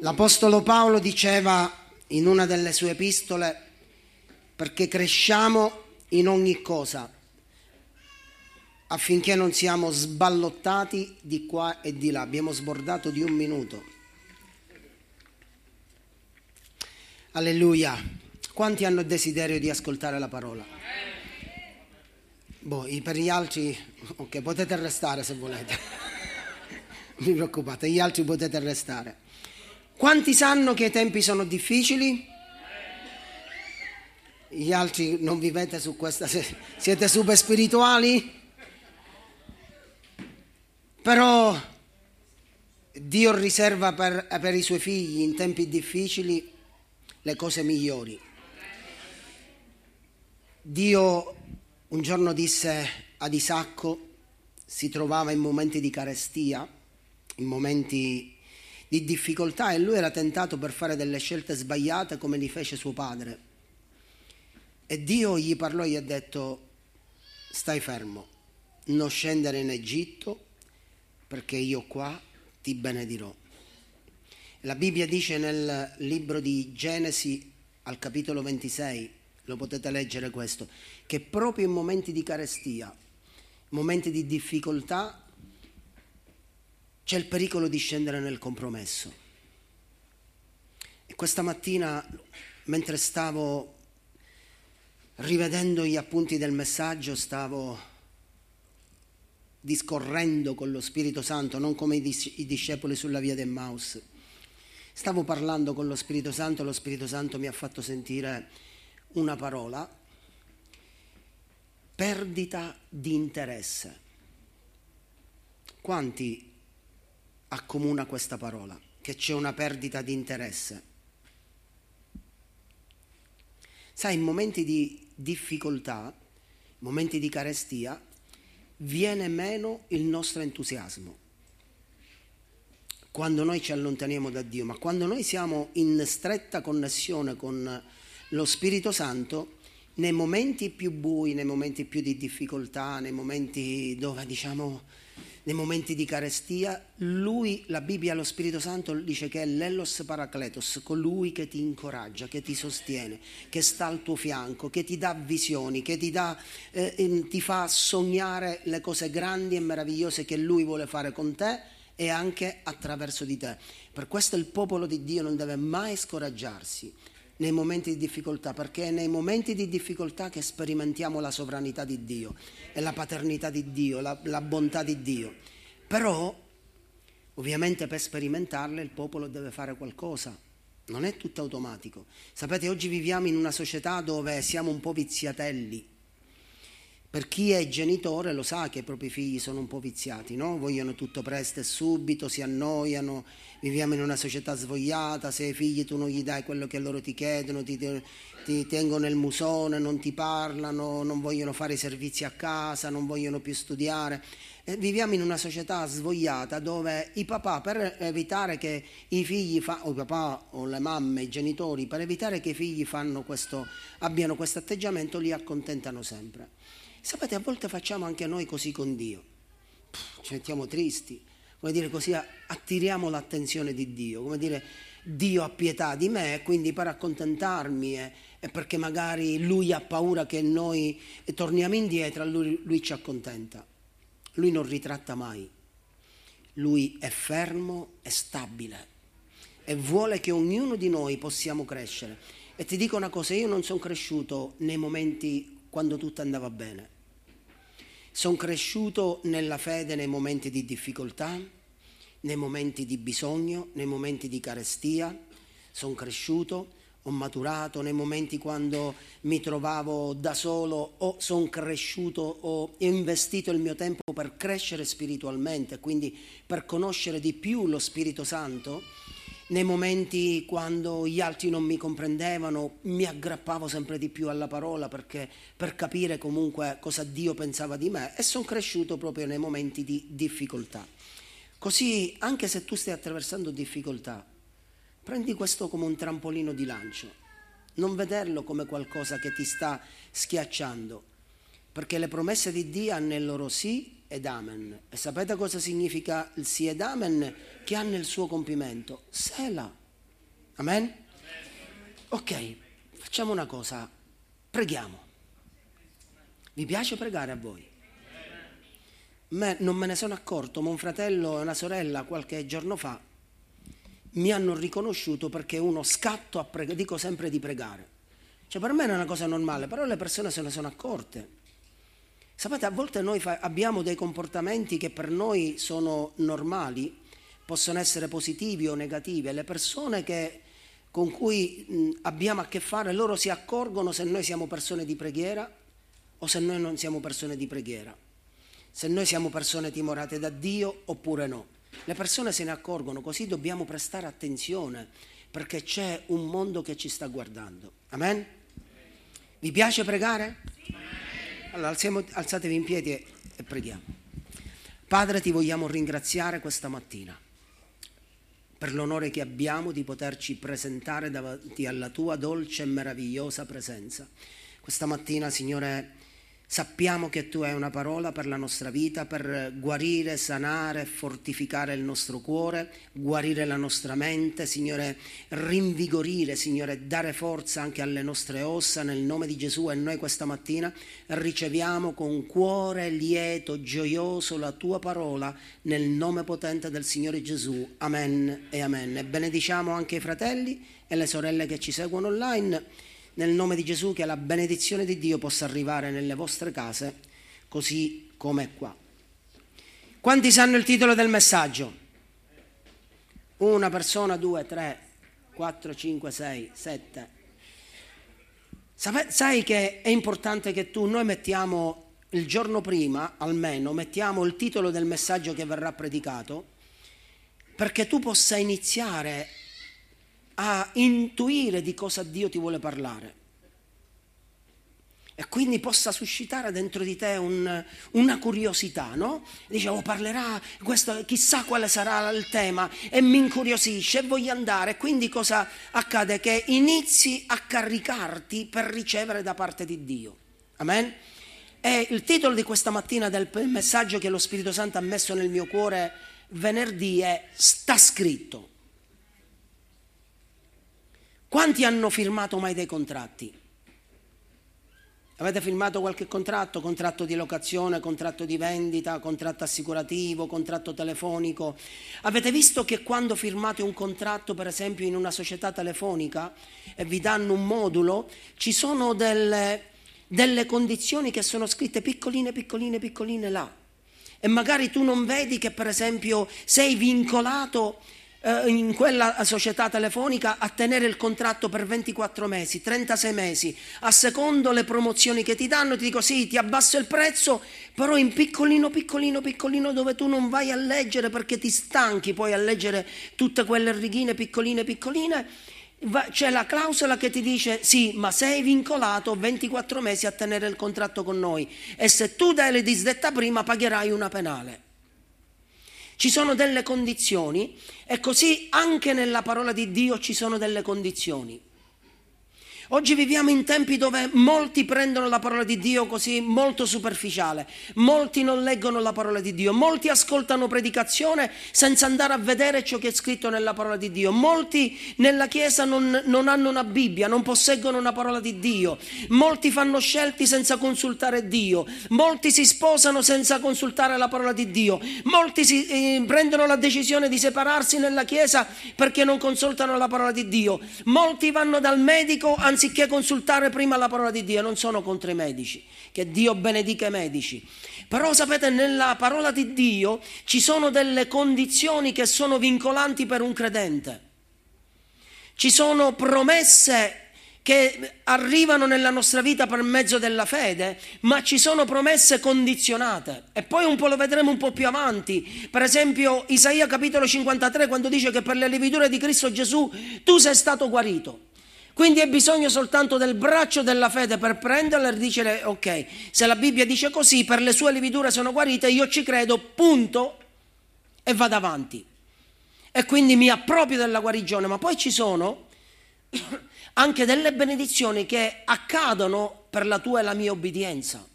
L'Apostolo Paolo diceva in una delle sue epistole perché cresciamo in ogni cosa affinché non siamo sballottati di qua e di là. Abbiamo sbordato di un minuto. Alleluia. Quanti hanno desiderio di ascoltare la parola? Boh, per gli altri, ok, potete restare se volete. Non vi preoccupate, gli altri potete restare. Quanti sanno che i tempi sono difficili? Gli altri non vivete su questa, siete super spirituali? Però Dio riserva per, per i suoi figli in tempi difficili le cose migliori. Dio un giorno disse ad Isacco, si trovava in momenti di carestia, in momenti di difficoltà e lui era tentato per fare delle scelte sbagliate come li fece suo padre. E Dio gli parlò e gli ha detto, stai fermo, non scendere in Egitto perché io qua ti benedirò. La Bibbia dice nel libro di Genesi al capitolo 26, lo potete leggere questo, che proprio in momenti di carestia, momenti di difficoltà, c'è il pericolo di scendere nel compromesso. E questa mattina, mentre stavo rivedendo gli appunti del messaggio, stavo discorrendo con lo Spirito Santo, non come i discepoli sulla via del Maus. Stavo parlando con lo Spirito Santo lo Spirito Santo mi ha fatto sentire una parola, perdita di interesse. Quanti accomuna questa parola? Che c'è una perdita di interesse. Sai, in momenti di difficoltà, momenti di carestia, viene meno il nostro entusiasmo. Quando noi ci allontaniamo da Dio, ma quando noi siamo in stretta connessione con lo Spirito Santo, nei momenti più bui, nei momenti più di difficoltà, nei momenti dove diciamo nei momenti di carestia, lui, la Bibbia, lo Spirito Santo dice che è l'Ellos Paracletos, colui che ti incoraggia, che ti sostiene, che sta al tuo fianco, che ti dà visioni, che ti, dà, eh, ti fa sognare le cose grandi e meravigliose che lui vuole fare con te e anche attraverso di te. Per questo il popolo di Dio non deve mai scoraggiarsi nei momenti di difficoltà, perché è nei momenti di difficoltà che sperimentiamo la sovranità di Dio e la paternità di Dio, la, la bontà di Dio. Però, ovviamente per sperimentarle il popolo deve fare qualcosa, non è tutto automatico. Sapete, oggi viviamo in una società dove siamo un po' viziatelli, per chi è genitore lo sa che i propri figli sono un po' viziati, no? vogliono tutto presto e subito, si annoiano, viviamo in una società svogliata, se ai figli tu non gli dai quello che loro ti chiedono, ti, ti tengono nel musone, non ti parlano, non vogliono fare i servizi a casa, non vogliono più studiare. E viviamo in una società svogliata dove i papà, per evitare che i figli, fa, o i papà o le mamme, i genitori, per evitare che i figli questo, abbiano questo atteggiamento, li accontentano sempre. Sapete, a volte facciamo anche noi così con Dio. Ci mettiamo tristi, come dire così attiriamo l'attenzione di Dio, come dire Dio ha pietà di me, quindi per accontentarmi e, e perché magari Lui ha paura che noi torniamo indietro, lui, lui ci accontenta. Lui non ritratta mai. Lui è fermo e stabile e vuole che ognuno di noi possiamo crescere. E ti dico una cosa, io non sono cresciuto nei momenti quando tutto andava bene. Sono cresciuto nella fede nei momenti di difficoltà, nei momenti di bisogno, nei momenti di carestia. Sono cresciuto, ho maturato nei momenti quando mi trovavo da solo o sono cresciuto ho investito il mio tempo per crescere spiritualmente, quindi per conoscere di più lo Spirito Santo nei momenti quando gli altri non mi comprendevano, mi aggrappavo sempre di più alla parola perché, per capire comunque cosa Dio pensava di me e sono cresciuto proprio nei momenti di difficoltà. Così, anche se tu stai attraversando difficoltà, prendi questo come un trampolino di lancio, non vederlo come qualcosa che ti sta schiacciando, perché le promesse di Dio hanno il loro sì ed amen. E sapete cosa significa il sì ed amen? Che hanno il suo compimento. Sela, Amen? Ok, facciamo una cosa, preghiamo. Vi piace pregare a voi? Me, non me ne sono accorto, ma un fratello e una sorella qualche giorno fa mi hanno riconosciuto perché uno scatto a pregare, dico sempre di pregare. Cioè per me è una cosa normale, però le persone se ne sono accorte. Sapete, a volte noi fa, abbiamo dei comportamenti che per noi sono normali, possono essere positivi o negativi, e le persone che, con cui mh, abbiamo a che fare, loro si accorgono se noi siamo persone di preghiera o se noi non siamo persone di preghiera, se noi siamo persone timorate da Dio oppure no. Le persone se ne accorgono, così dobbiamo prestare attenzione perché c'è un mondo che ci sta guardando. Amen? Vi piace pregare? Allora alziamo, alzatevi in piedi e, e preghiamo. Padre, ti vogliamo ringraziare questa mattina per l'onore che abbiamo di poterci presentare davanti alla tua dolce e meravigliosa presenza. Questa mattina, Signore, Sappiamo che tu hai una parola per la nostra vita, per guarire, sanare, fortificare il nostro cuore, guarire la nostra mente, Signore, rinvigorire, Signore, dare forza anche alle nostre ossa nel nome di Gesù e noi questa mattina riceviamo con cuore lieto, gioioso la tua parola nel nome potente del Signore Gesù. Amen e amen. E benediciamo anche i fratelli e le sorelle che ci seguono online nel nome di Gesù che la benedizione di Dio possa arrivare nelle vostre case così come qua. Quanti sanno il titolo del messaggio? Una persona, due, tre, quattro, cinque, sei, sette. Sai che è importante che tu, noi mettiamo il giorno prima, almeno, mettiamo il titolo del messaggio che verrà predicato, perché tu possa iniziare a intuire di cosa Dio ti vuole parlare. E quindi possa suscitare dentro di te un, una curiosità, no? Dicevo, oh, parlerà, questo, chissà quale sarà il tema, e mi incuriosisce, e voglio andare. Quindi cosa accade? Che inizi a caricarti per ricevere da parte di Dio. Amen? E il titolo di questa mattina del messaggio che lo Spirito Santo ha messo nel mio cuore venerdì è Sta scritto. Quanti hanno firmato mai dei contratti? Avete firmato qualche contratto? Contratto di locazione, contratto di vendita, contratto assicurativo, contratto telefonico? Avete visto che quando firmate un contratto, per esempio in una società telefonica, e vi danno un modulo, ci sono delle, delle condizioni che sono scritte piccoline, piccoline, piccoline là. E magari tu non vedi che, per esempio, sei vincolato eh, in quella società telefonica a tenere il contratto per 24 mesi, 36 mesi, a secondo le promozioni che ti danno, ti dico sì, ti abbasso il prezzo, però in piccolino, piccolino, piccolino dove tu non vai a leggere perché ti stanchi poi a leggere tutte quelle righine piccoline, piccoline, c'è la clausola che ti dice sì, ma sei vincolato 24 mesi a tenere il contratto con noi. E se tu dai le disdetta prima pagherai una penale. Ci sono delle condizioni e così anche nella parola di Dio ci sono delle condizioni. Oggi viviamo in tempi dove molti prendono la parola di Dio così molto superficiale, molti non leggono la parola di Dio, molti ascoltano predicazione senza andare a vedere ciò che è scritto nella parola di Dio, molti nella Chiesa non, non hanno una Bibbia, non posseggono una parola di Dio, molti fanno scelti senza consultare Dio, molti si sposano senza consultare la parola di Dio, molti si, eh, prendono la decisione di separarsi nella Chiesa perché non consultano la parola di Dio, molti vanno dal medico anziché consultare prima la parola di Dio, non sono contro i medici, che Dio benedica i medici. Però sapete, nella parola di Dio ci sono delle condizioni che sono vincolanti per un credente. Ci sono promesse che arrivano nella nostra vita per mezzo della fede, ma ci sono promesse condizionate. E poi un po' lo vedremo un po' più avanti. Per esempio, Isaia capitolo 53, quando dice che per le lividure di Cristo Gesù tu sei stato guarito. Quindi hai bisogno soltanto del braccio della fede per prenderla e dire ok, se la Bibbia dice così, per le sue lividure sono guarite, io ci credo, punto, e vado avanti. E quindi mi approprio della guarigione, ma poi ci sono anche delle benedizioni che accadono per la tua e la mia obbedienza,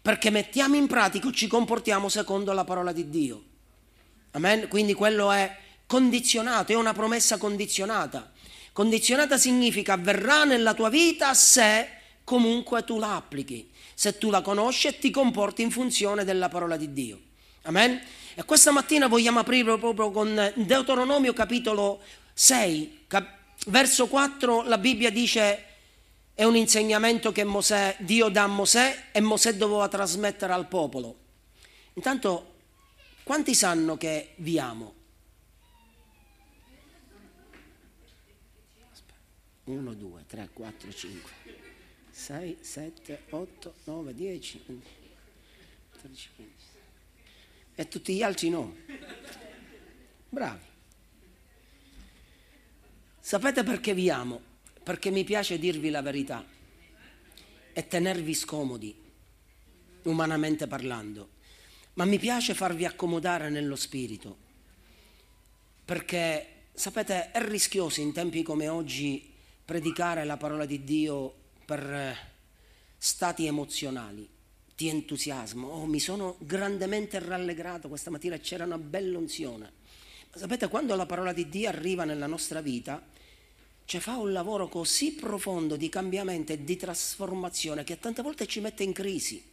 perché mettiamo in pratica, ci comportiamo secondo la parola di Dio. Amen? Quindi quello è condizionato, è una promessa condizionata. Condizionata significa avverrà nella tua vita se comunque tu la applichi, se tu la conosci e ti comporti in funzione della parola di Dio. Amen? E questa mattina vogliamo aprire proprio con Deuteronomio capitolo 6, cap- verso 4, la Bibbia dice è un insegnamento che Mosè, Dio dà a Mosè e Mosè doveva trasmettere al popolo. Intanto, quanti sanno che vi amo? 1, 2, 3, 4, 5, 6, 7, 8, 9, 10, 11, 13, 15. E tutti gli altri no. Bravi. Sapete perché vi amo? Perché mi piace dirvi la verità e tenervi scomodi, umanamente parlando, ma mi piace farvi accomodare nello spirito, perché sapete è rischioso in tempi come oggi predicare la parola di Dio per eh, stati emozionali, di entusiasmo. Oh, mi sono grandemente rallegrato questa mattina, c'era una bella unzione. Ma sapete, quando la parola di Dio arriva nella nostra vita, cioè fa un lavoro così profondo di cambiamento e di trasformazione che tante volte ci mette in crisi.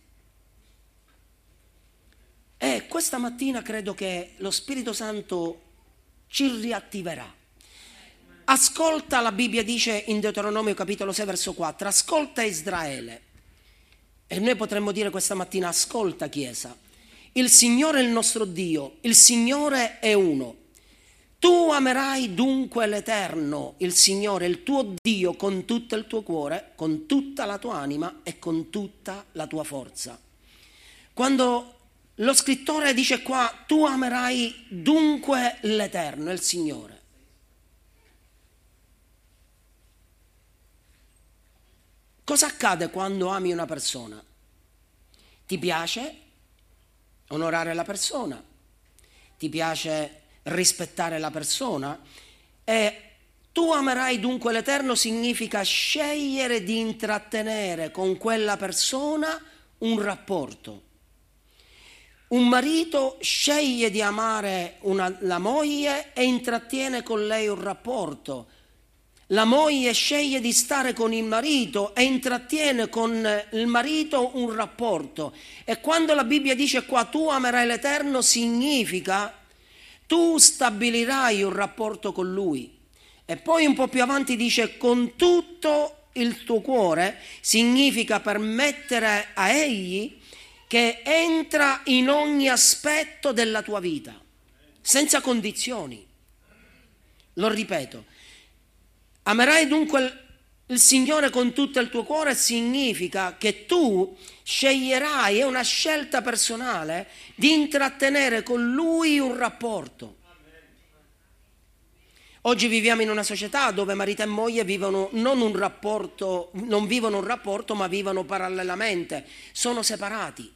E questa mattina credo che lo Spirito Santo ci riattiverà Ascolta, la Bibbia dice in Deuteronomio capitolo 6 verso 4, ascolta Israele. E noi potremmo dire questa mattina, ascolta Chiesa. Il Signore è il nostro Dio, il Signore è uno. Tu amerai dunque l'Eterno, il Signore, il tuo Dio, con tutto il tuo cuore, con tutta la tua anima e con tutta la tua forza. Quando lo scrittore dice qua, tu amerai dunque l'Eterno, il Signore. Cosa accade quando ami una persona? Ti piace onorare la persona, ti piace rispettare la persona e tu amerai dunque l'Eterno significa scegliere di intrattenere con quella persona un rapporto. Un marito sceglie di amare una, la moglie e intrattiene con lei un rapporto la moglie sceglie di stare con il marito e intrattiene con il marito un rapporto. E quando la Bibbia dice qua tu amerai l'Eterno, significa tu stabilirai un rapporto con Lui. E poi un po' più avanti dice con tutto il tuo cuore, significa permettere a Egli che entra in ogni aspetto della tua vita, senza condizioni. Lo ripeto, Amerai dunque il Signore con tutto il tuo cuore significa che tu sceglierai, è una scelta personale, di intrattenere con Lui un rapporto. Oggi viviamo in una società dove marito e moglie vivono non un rapporto, non vivono un rapporto, ma vivono parallelamente, sono separati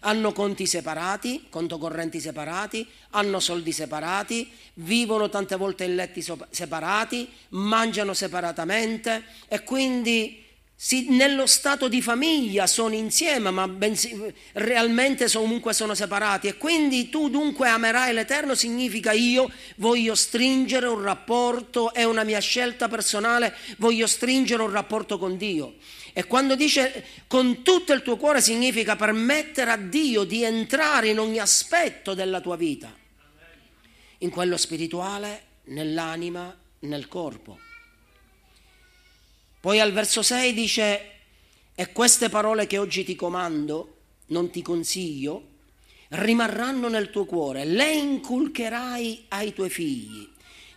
hanno conti separati, conto correnti separati, hanno soldi separati, vivono tante volte in letti separati, mangiano separatamente e quindi si, nello stato di famiglia sono insieme, ma benzi, realmente sono, comunque sono separati. E quindi tu dunque amerai l'Eterno significa io voglio stringere un rapporto, è una mia scelta personale, voglio stringere un rapporto con Dio. E quando dice con tutto il tuo cuore significa permettere a Dio di entrare in ogni aspetto della tua vita, in quello spirituale, nell'anima, nel corpo. Poi al verso 6 dice, e queste parole che oggi ti comando, non ti consiglio, rimarranno nel tuo cuore, le inculcherai ai tuoi figli,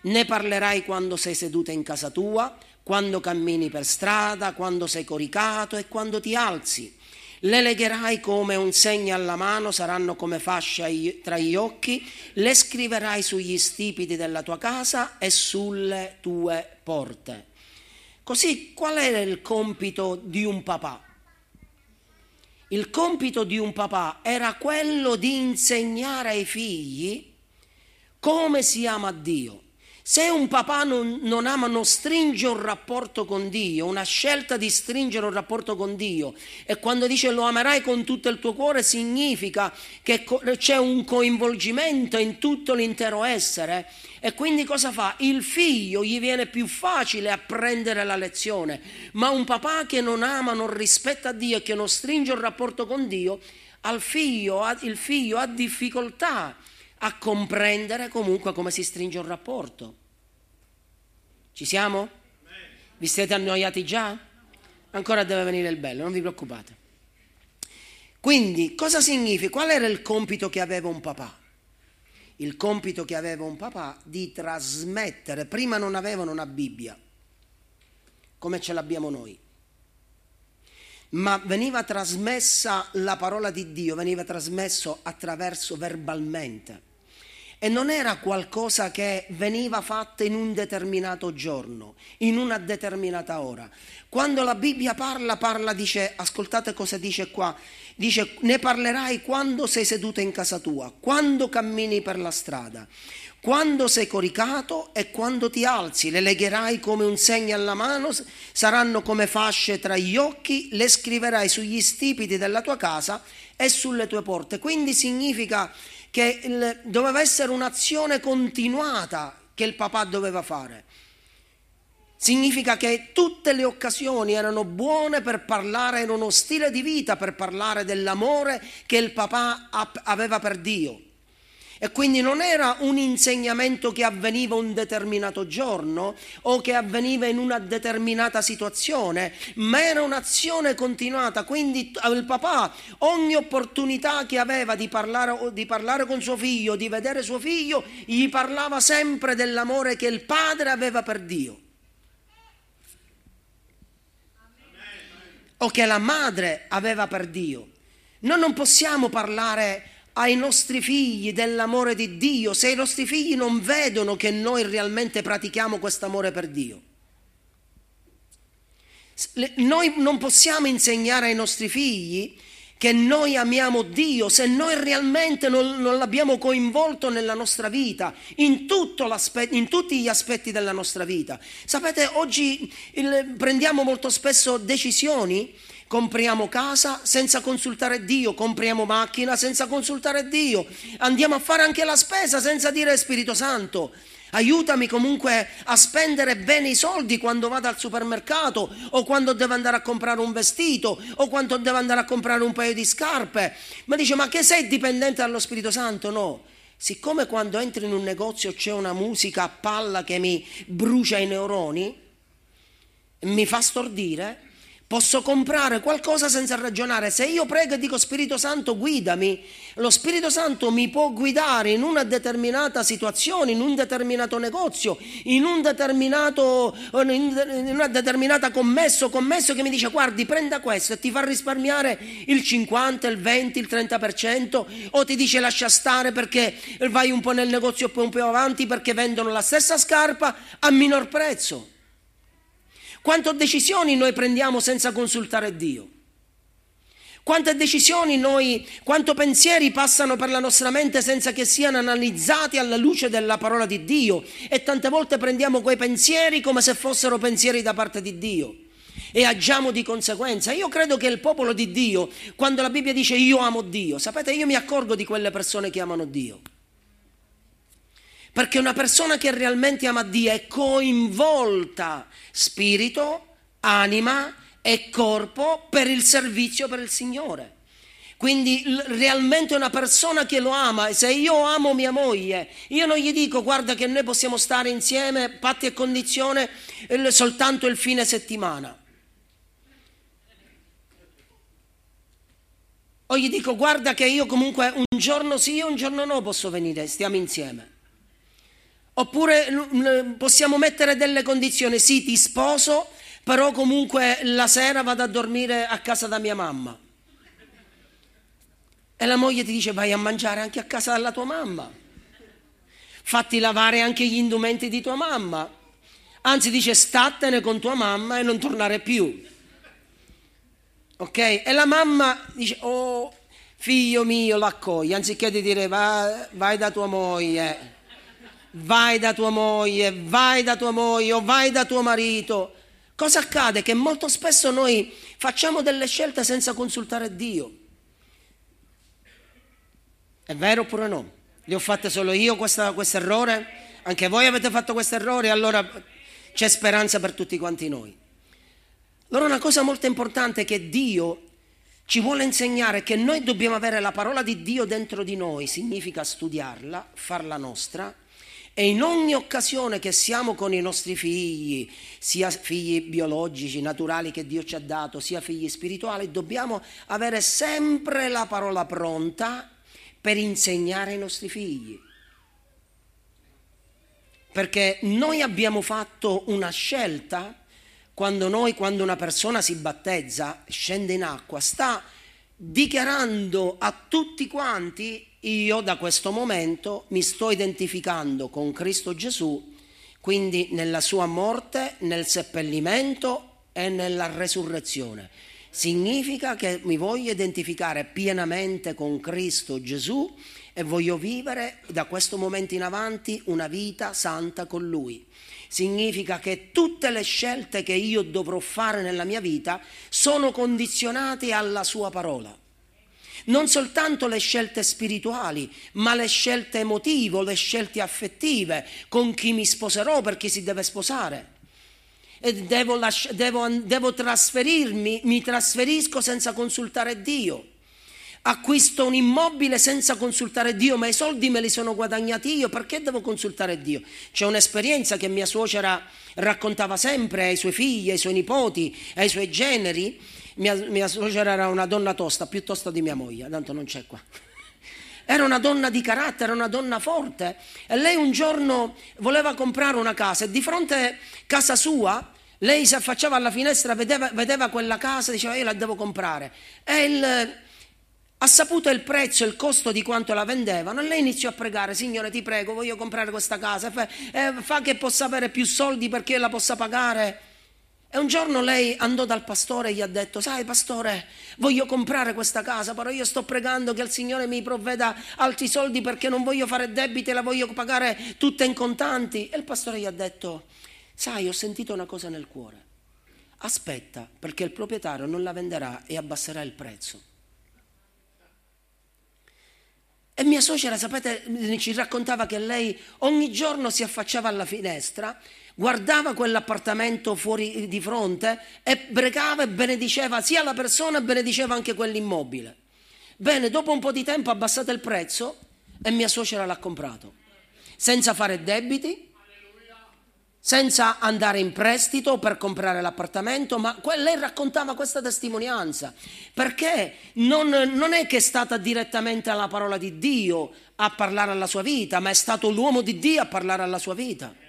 ne parlerai quando sei seduta in casa tua, quando cammini per strada, quando sei coricato e quando ti alzi. Le legherai come un segno alla mano, saranno come fascia tra gli occhi, le scriverai sugli stipiti della tua casa e sulle tue porte. Così qual era il compito di un papà? Il compito di un papà era quello di insegnare ai figli come si ama Dio Se un papà non, non, ama, non stringe un rapporto con Dio, una scelta di stringere un rapporto con Dio, e quando dice lo amerai con tutto il tuo cuore, significa che c'è un coinvolgimento in tutto l'intero essere. E quindi cosa fa? Il figlio gli viene più facile apprendere la lezione, ma un papà che non ama, non rispetta Dio e che non stringe un rapporto con Dio, al figlio, il figlio ha difficoltà a comprendere comunque come si stringe un rapporto. Ci siamo? Vi siete annoiati già? Ancora deve venire il bello, non vi preoccupate. Quindi, cosa significa? Qual era il compito che aveva un papà? Il compito che aveva un papà di trasmettere, prima non avevano una Bibbia, come ce l'abbiamo noi, ma veniva trasmessa la parola di Dio, veniva trasmesso attraverso verbalmente e non era qualcosa che veniva fatto in un determinato giorno, in una determinata ora. Quando la Bibbia parla, parla, dice, ascoltate cosa dice qua, dice ne parlerai quando sei seduta in casa tua, quando cammini per la strada, quando sei coricato e quando ti alzi, le legherai come un segno alla mano, saranno come fasce tra gli occhi, le scriverai sugli stipiti della tua casa e sulle tue porte. Quindi significa che il, doveva essere un'azione continuata che il papà doveva fare. Significa che tutte le occasioni erano buone per parlare, era uno stile di vita per parlare dell'amore che il papà aveva per Dio. E quindi non era un insegnamento che avveniva un determinato giorno o che avveniva in una determinata situazione, ma era un'azione continuata. Quindi il papà, ogni opportunità che aveva di parlare, di parlare con suo figlio, di vedere suo figlio, gli parlava sempre dell'amore che il padre aveva per Dio. O che la madre aveva per Dio. Noi non possiamo parlare ai nostri figli dell'amore di Dio se i nostri figli non vedono che noi realmente pratichiamo questo amore per Dio. Noi non possiamo insegnare ai nostri figli che noi amiamo Dio se noi realmente non, non l'abbiamo coinvolto nella nostra vita, in, in, tutti gli aspetti della nostra vita. Sapete, oggi il, prendiamo molto spesso decisioni compriamo casa senza consultare Dio, compriamo macchina senza consultare Dio, andiamo a fare anche la spesa senza dire Spirito Santo. Aiutami comunque a spendere bene i soldi quando vado al supermercato o quando devo andare a comprare un vestito o quando devo andare a comprare un paio di scarpe. Ma dice, ma che sei dipendente dallo Spirito Santo? No. Siccome quando entro in un negozio c'è una musica a palla che mi brucia i neuroni, mi fa stordire, Posso comprare qualcosa senza ragionare. Se io prego e dico Spirito Santo guidami, lo Spirito Santo mi può guidare in una determinata situazione, in un determinato negozio, in, un determinato, in una determinata commesso, commesso che mi dice guardi prenda questo e ti fa risparmiare il 50, il 20, il 30% o ti dice lascia stare perché vai un po' nel negozio e poi un po' avanti perché vendono la stessa scarpa a minor prezzo. Quante decisioni noi prendiamo senza consultare Dio? Quante decisioni noi, quanto pensieri passano per la nostra mente senza che siano analizzati alla luce della parola di Dio e tante volte prendiamo quei pensieri come se fossero pensieri da parte di Dio e agiamo di conseguenza. Io credo che il popolo di Dio, quando la Bibbia dice io amo Dio, sapete, io mi accorgo di quelle persone che amano Dio. Perché una persona che realmente ama Dio è coinvolta spirito, anima e corpo per il servizio per il Signore. Quindi realmente una persona che lo ama, se io amo mia moglie, io non gli dico guarda che noi possiamo stare insieme, patti e condizione, soltanto il fine settimana. O gli dico guarda che io comunque un giorno sì e un giorno no posso venire, stiamo insieme. Oppure possiamo mettere delle condizioni, sì ti sposo, però comunque la sera vado a dormire a casa da mia mamma. E la moglie ti dice vai a mangiare anche a casa della tua mamma. Fatti lavare anche gli indumenti di tua mamma. Anzi dice statene con tua mamma e non tornare più. Ok? E la mamma dice oh figlio mio l'accoglie, anziché di dire vai, vai da tua moglie vai da tua moglie, vai da tua moglie o vai da tuo marito. Cosa accade? Che molto spesso noi facciamo delle scelte senza consultare Dio. È vero oppure no? Le ho fatte solo io questo errore? Anche voi avete fatto questo errore? Allora c'è speranza per tutti quanti noi. Allora una cosa molto importante è che Dio ci vuole insegnare che noi dobbiamo avere la parola di Dio dentro di noi, significa studiarla, farla nostra e in ogni occasione che siamo con i nostri figli, sia figli biologici, naturali che Dio ci ha dato, sia figli spirituali, dobbiamo avere sempre la parola pronta per insegnare ai nostri figli. Perché noi abbiamo fatto una scelta quando noi, quando una persona si battezza, scende in acqua, sta dichiarando a tutti quanti, io da questo momento mi sto identificando con Cristo Gesù, quindi nella sua morte, nel seppellimento e nella resurrezione. Significa che mi voglio identificare pienamente con Cristo Gesù e voglio vivere da questo momento in avanti una vita santa con Lui significa che tutte le scelte che io dovrò fare nella mia vita sono condizionate alla sua parola. Non soltanto le scelte spirituali, ma le scelte emotive, le scelte affettive, con chi mi sposerò, per chi si deve sposare. Devo, lasci- devo, devo trasferirmi, mi trasferisco senza consultare Dio acquisto un immobile senza consultare Dio, ma i soldi me li sono guadagnati io, perché devo consultare Dio? C'è un'esperienza che mia suocera raccontava sempre ai suoi figli, ai suoi nipoti, ai suoi generi. Mia, mia suocera era una donna tosta, più tosta di mia moglie, tanto non c'è qua. Era una donna di carattere, una donna forte e lei un giorno voleva comprare una casa e di fronte a casa sua lei si affacciava alla finestra, vedeva, vedeva quella casa e diceva io la devo comprare. E il, ha saputo il prezzo, il costo di quanto la vendevano e lei iniziò a pregare, Signore ti prego, voglio comprare questa casa, fa, eh, fa che possa avere più soldi perché io la possa pagare. E un giorno lei andò dal pastore e gli ha detto, sai pastore, voglio comprare questa casa, però io sto pregando che il Signore mi provveda altri soldi perché non voglio fare debiti e la voglio pagare tutta in contanti. E il pastore gli ha detto, sai, ho sentito una cosa nel cuore, aspetta perché il proprietario non la venderà e abbasserà il prezzo. E mia suocera, sapete, ci raccontava che lei ogni giorno si affacciava alla finestra, guardava quell'appartamento fuori di fronte e pregava e benediceva sia la persona e benediceva anche quell'immobile. Bene, dopo un po' di tempo ha abbassato il prezzo e mia suocera l'ha comprato, senza fare debiti, senza andare in prestito per comprare l'appartamento, ma lei raccontava questa testimonianza, perché non, non, è che è stata direttamente alla parola di Dio a parlare alla sua vita, ma è stato l'uomo di Dio a parlare alla sua vita.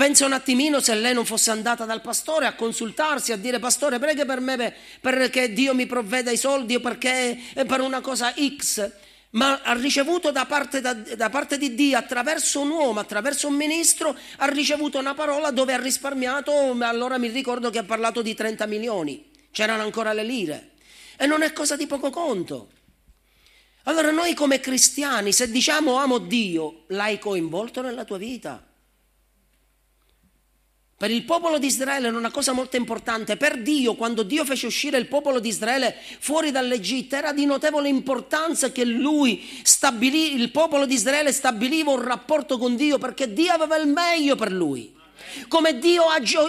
Pensa un attimino se lei non fosse andata dal pastore a consultarsi, a dire pastore prega per me perché Dio mi provveda i soldi o perché per una cosa X ma ha ricevuto da parte, da, da parte, di Dio attraverso un uomo, attraverso un ministro, ha ricevuto una parola dove ha risparmiato, allora mi ricordo che ha parlato di 30 milioni, c'erano ancora le lire e non è cosa di poco conto. Allora noi come cristiani, se diciamo amo Dio, l'hai coinvolto nella tua vita. Per il popolo di Israele è una cosa molto importante. Per Dio, quando Dio fece uscire il popolo di Israele fuori dall'Egitto, era di notevole importanza che lui stabilì, il popolo di Israele stabiliva un rapporto con Dio perché Dio aveva il meglio per lui come Dio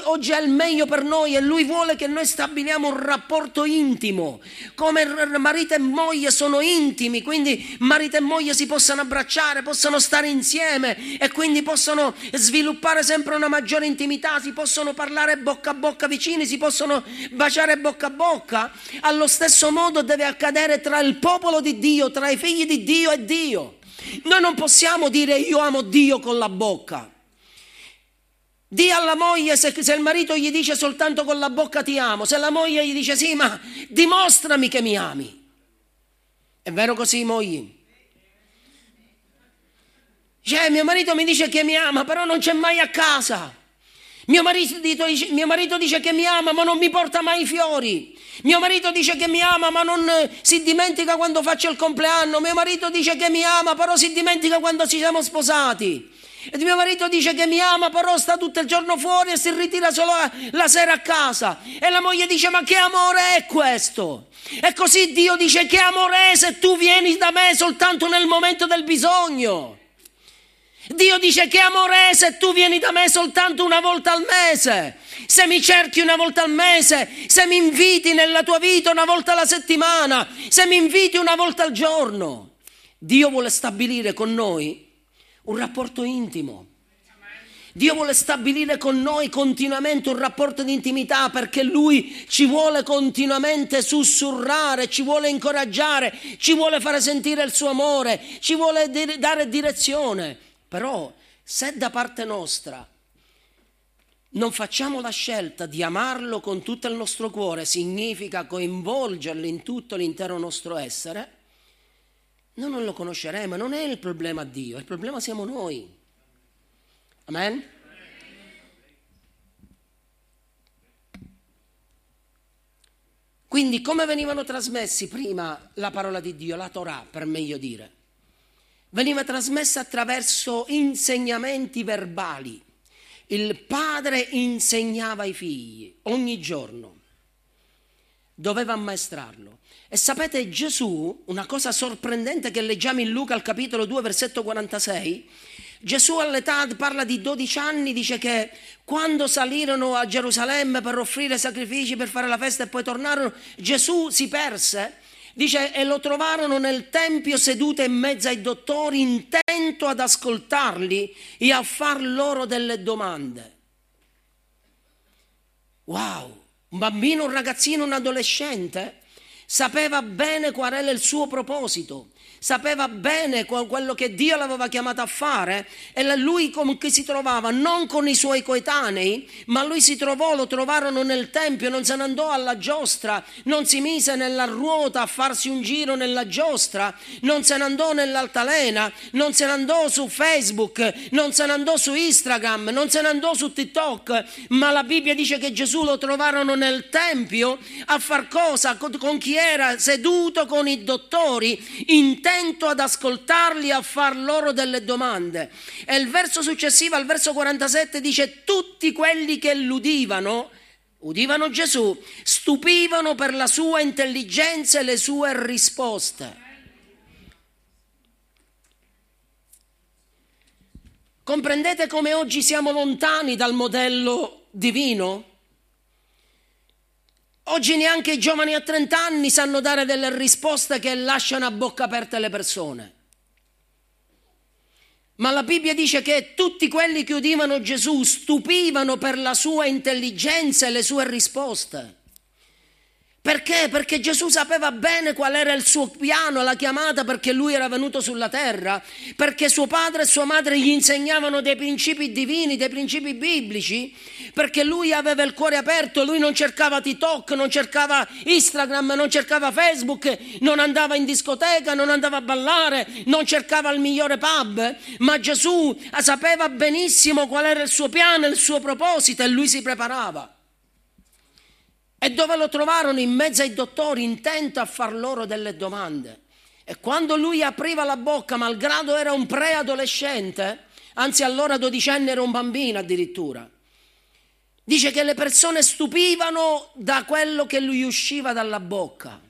oggi ha il meglio per noi e Lui vuole che noi stabiliamo un rapporto intimo, come marito e moglie sono intimi, quindi marito e moglie si possano abbracciare, possano stare insieme e quindi possono sviluppare sempre una maggiore intimità, si possono parlare bocca a bocca vicini, si possono baciare bocca a bocca. Allo stesso modo deve accadere tra il popolo di Dio, tra i figli di Dio e Dio. Noi non possiamo dire io amo Dio con la bocca. Dì alla moglie se, se, il marito gli dice soltanto con la bocca ti amo, se la moglie gli dice sì, ma dimostrami che mi ami. È vero così, mogli? Cioè, mio marito mi dice che mi ama, però non c'è mai a casa. Mio marito, mio marito dice che mi ama, ma non mi porta mai i fiori. Mio marito dice che mi ama, ma non eh, si dimentica quando faccio il compleanno. Mio marito dice che mi ama, però si dimentica quando ci siamo sposati. E mio marito dice che mi ama, però sta tutto il giorno fuori e si ritira solo la sera a casa. E la moglie dice: Ma che amore è questo? E così Dio dice: Che amore è se tu vieni da me soltanto nel momento del bisogno? Dio dice: Che amore è se tu vieni da me soltanto una volta al mese? Se mi cerchi una volta al mese, se mi inviti nella tua vita una volta alla settimana, se mi inviti una volta al giorno. Dio vuole stabilire con noi un rapporto intimo. Dio vuole stabilire con noi continuamente un rapporto di intimità perché Lui ci vuole continuamente sussurrare, ci vuole incoraggiare, ci vuole fare sentire il suo amore, ci vuole dare direzione. Però se da parte nostra non facciamo la scelta di amarlo con tutto il nostro cuore, significa coinvolgerlo in tutto l'intero nostro essere, noi non lo conosceremo, non è il problema Dio, il problema siamo noi. Amen? Quindi come venivano trasmessi prima la parola di Dio, la Torah per meglio dire? Veniva trasmessa attraverso insegnamenti verbali. Il padre insegnava ai figli ogni giorno, doveva ammaestrarlo. E sapete, Gesù, una cosa sorprendente che leggiamo in Luca al capitolo 2, versetto 46, Gesù all'età parla di 12 anni, dice che quando salirono a Gerusalemme per offrire sacrifici, per fare la festa e poi tornarono, Gesù si perse. Dice, e lo trovarono nel tempio seduto in mezzo ai dottori, intento ad ascoltarli e a far loro delle domande. Wow, un bambino, un ragazzino, un adolescente sapeva bene qual era il suo proposito sapeva bene quello che Dio l'aveva chiamato a fare e lui comunque si trovava non con i suoi coetanei, ma lui si trovò, lo trovarono nel Tempio, non se ne andò alla giostra, non si mise nella ruota a farsi un giro nella giostra, non se ne andò nell'altalena, non se ne andò su Facebook, non se ne andò su Instagram, non se ne andò su TikTok, ma la Bibbia dice che Gesù lo trovarono nel Tempio a far cosa? Con chi era? Seduto con i dottori in intento ad ascoltarli e a far loro delle domande. E il verso successivo, al verso 47, dice tutti quelli che l'udivano, udivano Gesù, stupivano per la sua intelligenza e le sue risposte. Comprendete come oggi siamo lontani dal modello divino? Oggi neanche i giovani a 30 anni sanno dare delle risposte che lasciano a bocca aperta le persone. Ma la Bibbia dice che tutti quelli che udivano Gesù stupivano per la sua intelligenza e le sue risposte. Perché? Perché Gesù sapeva bene qual era il suo piano, la chiamata perché lui era venuto sulla terra, perché suo padre e sua madre gli insegnavano dei principi divini, dei principi biblici, perché lui aveva il cuore aperto, lui non cercava TikTok, non cercava Instagram, non cercava Facebook, non andava in discoteca, non andava a ballare, non cercava il migliore pub, ma Gesù sapeva benissimo qual era il suo piano, il suo proposito e lui si preparava. E dove lo trovarono? In mezzo ai dottori, intento a far loro delle domande. E quando lui apriva la bocca, malgrado era un preadolescente, anzi allora dodicenne era un bambino addirittura, dice che le persone stupivano da quello che lui usciva dalla bocca.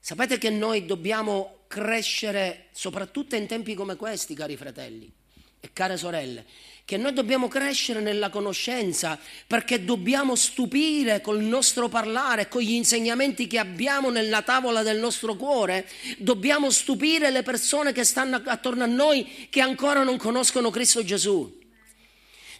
Sapete che noi dobbiamo crescere, soprattutto in tempi come questi, cari fratelli e care sorelle, che noi dobbiamo crescere nella conoscenza perché dobbiamo stupire col nostro parlare, con gli insegnamenti che abbiamo nella tavola del nostro cuore, dobbiamo stupire le persone che stanno attorno a noi che ancora non conoscono Cristo Gesù.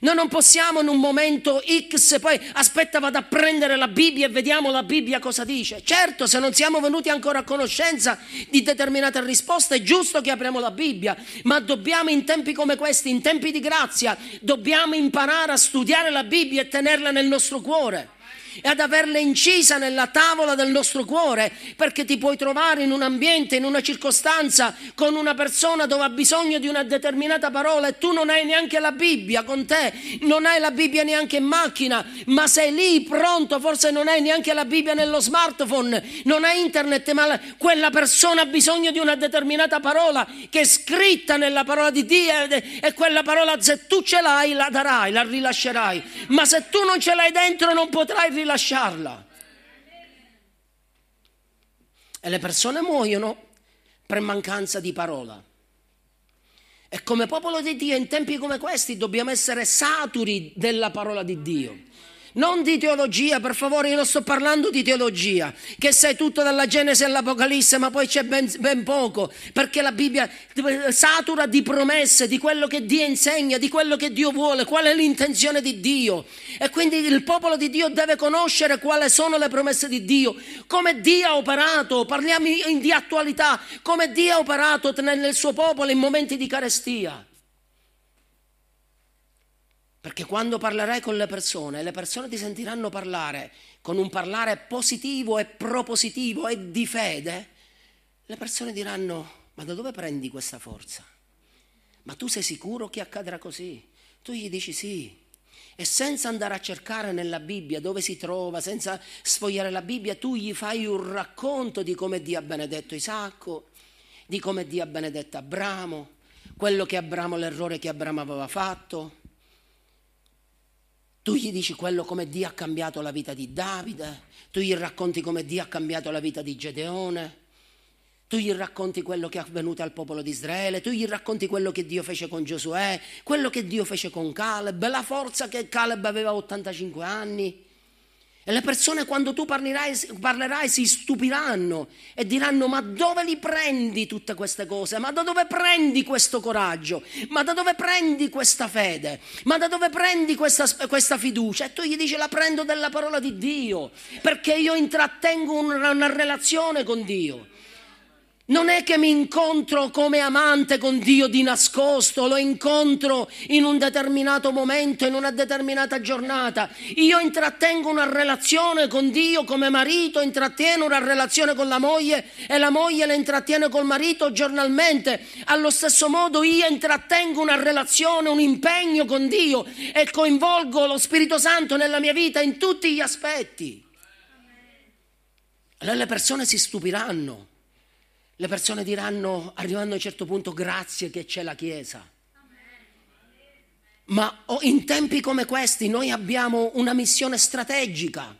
Noi non possiamo in un momento X poi aspetta vado a prendere la Bibbia e vediamo la Bibbia cosa dice. Certo, se non siamo venuti ancora a conoscenza di determinate risposte è giusto che apriamo la Bibbia, ma dobbiamo in tempi come questi, in tempi di grazia, dobbiamo imparare a studiare la Bibbia e tenerla nel nostro cuore. E ad averla incisa nella tavola del nostro cuore, perché ti puoi trovare in un ambiente, in una circostanza, con una persona dove ha bisogno di una determinata parola e tu non hai neanche la Bibbia con te, non hai la Bibbia neanche in macchina, ma sei lì pronto, forse non hai neanche la Bibbia nello smartphone, non hai internet, ma quella persona ha bisogno di una determinata parola che è scritta nella parola di Dio e quella parola se tu ce l'hai la darai, la rilascerai, ma se tu non ce l'hai dentro non potrai rilasciarla. E le persone muoiono per mancanza di parola. E come popolo di Dio in tempi come questi dobbiamo essere saturi della parola di Dio. Non di teologia, per favore, io non sto parlando di teologia, che sai tutto dalla Genesi all'Apocalisse, ma poi c'è ben, ben, poco, perché la Bibbia satura di promesse, di quello che Dio insegna, di quello che Dio vuole, qual è l'intenzione di Dio. E quindi il popolo di Dio deve conoscere quali sono le promesse di Dio, come Dio ha operato, parliamo di attualità, come Dio ha operato nel suo popolo in momenti di carestia. Perché quando parlerai con le persone, le persone ti sentiranno parlare con un parlare positivo e propositivo e di fede, le persone diranno, ma da dove prendi questa forza? Ma tu sei sicuro che accadrà così? Tu gli dici sì. E senza andare a cercare nella Bibbia dove si trova, senza sfogliare la Bibbia, tu gli fai un racconto di come Dio ha benedetto Isacco, di come Dio ha benedetto Abramo, quello che Abramo, l'errore che Abramo aveva fatto tu gli dici quello come Dio ha cambiato la vita di Davide, tu gli racconti come Dio ha cambiato la vita di Gedeone, tu gli racconti quello che è avvenuto al popolo di Israele, tu gli racconti quello che Dio fece con Giosuè, quello che Dio fece con Caleb, la forza che Caleb aveva 85 anni. E le persone quando tu parlerai, parlerai, si stupiranno e diranno ma dove li prendi tutte queste cose? Ma da dove prendi questo coraggio? Ma da dove prendi questa fede? Ma da dove prendi questa, questa fiducia? E tu gli dici la prendo dalla parola di Dio, perché io intrattengo una, una relazione con Dio. Non è che mi incontro come amante con Dio di nascosto, lo incontro in un determinato momento, in una determinata giornata. Io intrattengo una relazione con Dio come marito, intrattiene una relazione con la moglie e la moglie la intrattiene col marito giornalmente. Allo stesso modo io intrattengo una relazione, un impegno con Dio e coinvolgo lo Spirito Santo nella mia vita in tutti gli aspetti. Allora le persone si stupiranno le persone diranno, arrivando a un certo punto, grazie che c'è la Chiesa. Ma in tempi come questi noi abbiamo una missione strategica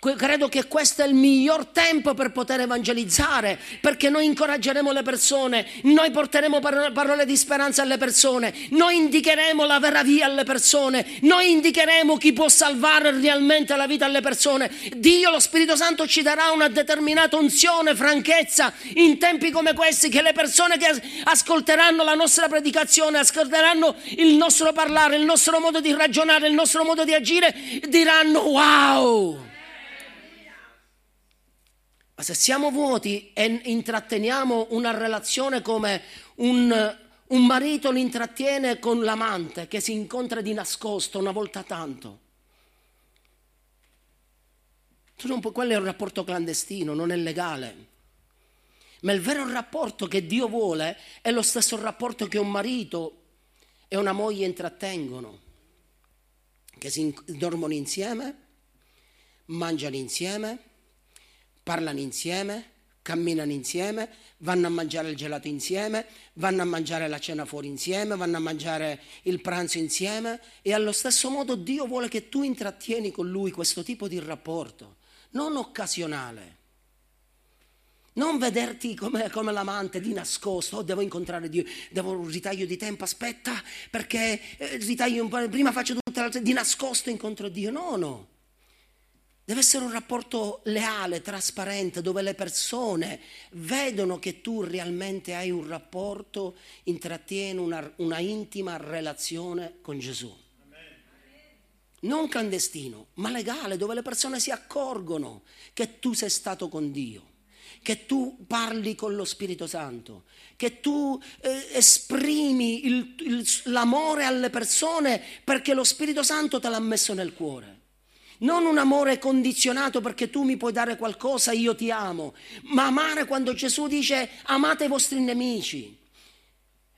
Credo che questo è il miglior tempo per poter evangelizzare, perché noi incoraggeremo le persone, noi porteremo parole di speranza alle persone, noi indicheremo la vera via alle persone, noi indicheremo chi può salvare realmente la vita alle persone. Dio, lo Spirito Santo, ci darà una determinata unzione, franchezza in tempi come questi, che le persone che ascolteranno la nostra predicazione, ascolteranno il nostro parlare, il nostro modo di ragionare, il nostro modo di agire, diranno wow! Ma se siamo vuoti e intratteniamo una relazione come un, un marito l'intrattiene con l'amante che si incontra di nascosto una volta tanto, puoi, quello è un rapporto clandestino, non è legale. Ma il vero rapporto che Dio vuole è lo stesso rapporto che un marito e una moglie intrattengono, che si dormono insieme, mangiano insieme, parlano insieme, camminano insieme, vanno a mangiare il gelato insieme, vanno a mangiare la cena fuori insieme, vanno a mangiare il pranzo insieme e allo stesso modo Dio vuole che tu intrattieni con Lui questo tipo di rapporto, non occasionale. Non vederti come, come l'amante di nascosto, oh, devo incontrare Dio, devo un ritaglio di tempo, aspetta, perché eh, ritaglio un po', prima faccio tutte le di nascosto incontro Dio. No, no. Deve essere un rapporto leale, trasparente, dove le persone vedono che tu realmente hai un rapporto, intrattieni una, una intima relazione con Gesù. Non clandestino, ma legale, dove le persone si accorgono che tu sei stato con Dio che tu parli con lo Spirito Santo, che tu eh, esprimi il, il, l'amore alle persone perché lo Spirito Santo te l'ha messo nel cuore. Non un amore condizionato perché tu mi puoi dare qualcosa, io ti amo, ma amare quando Gesù dice amate i vostri nemici.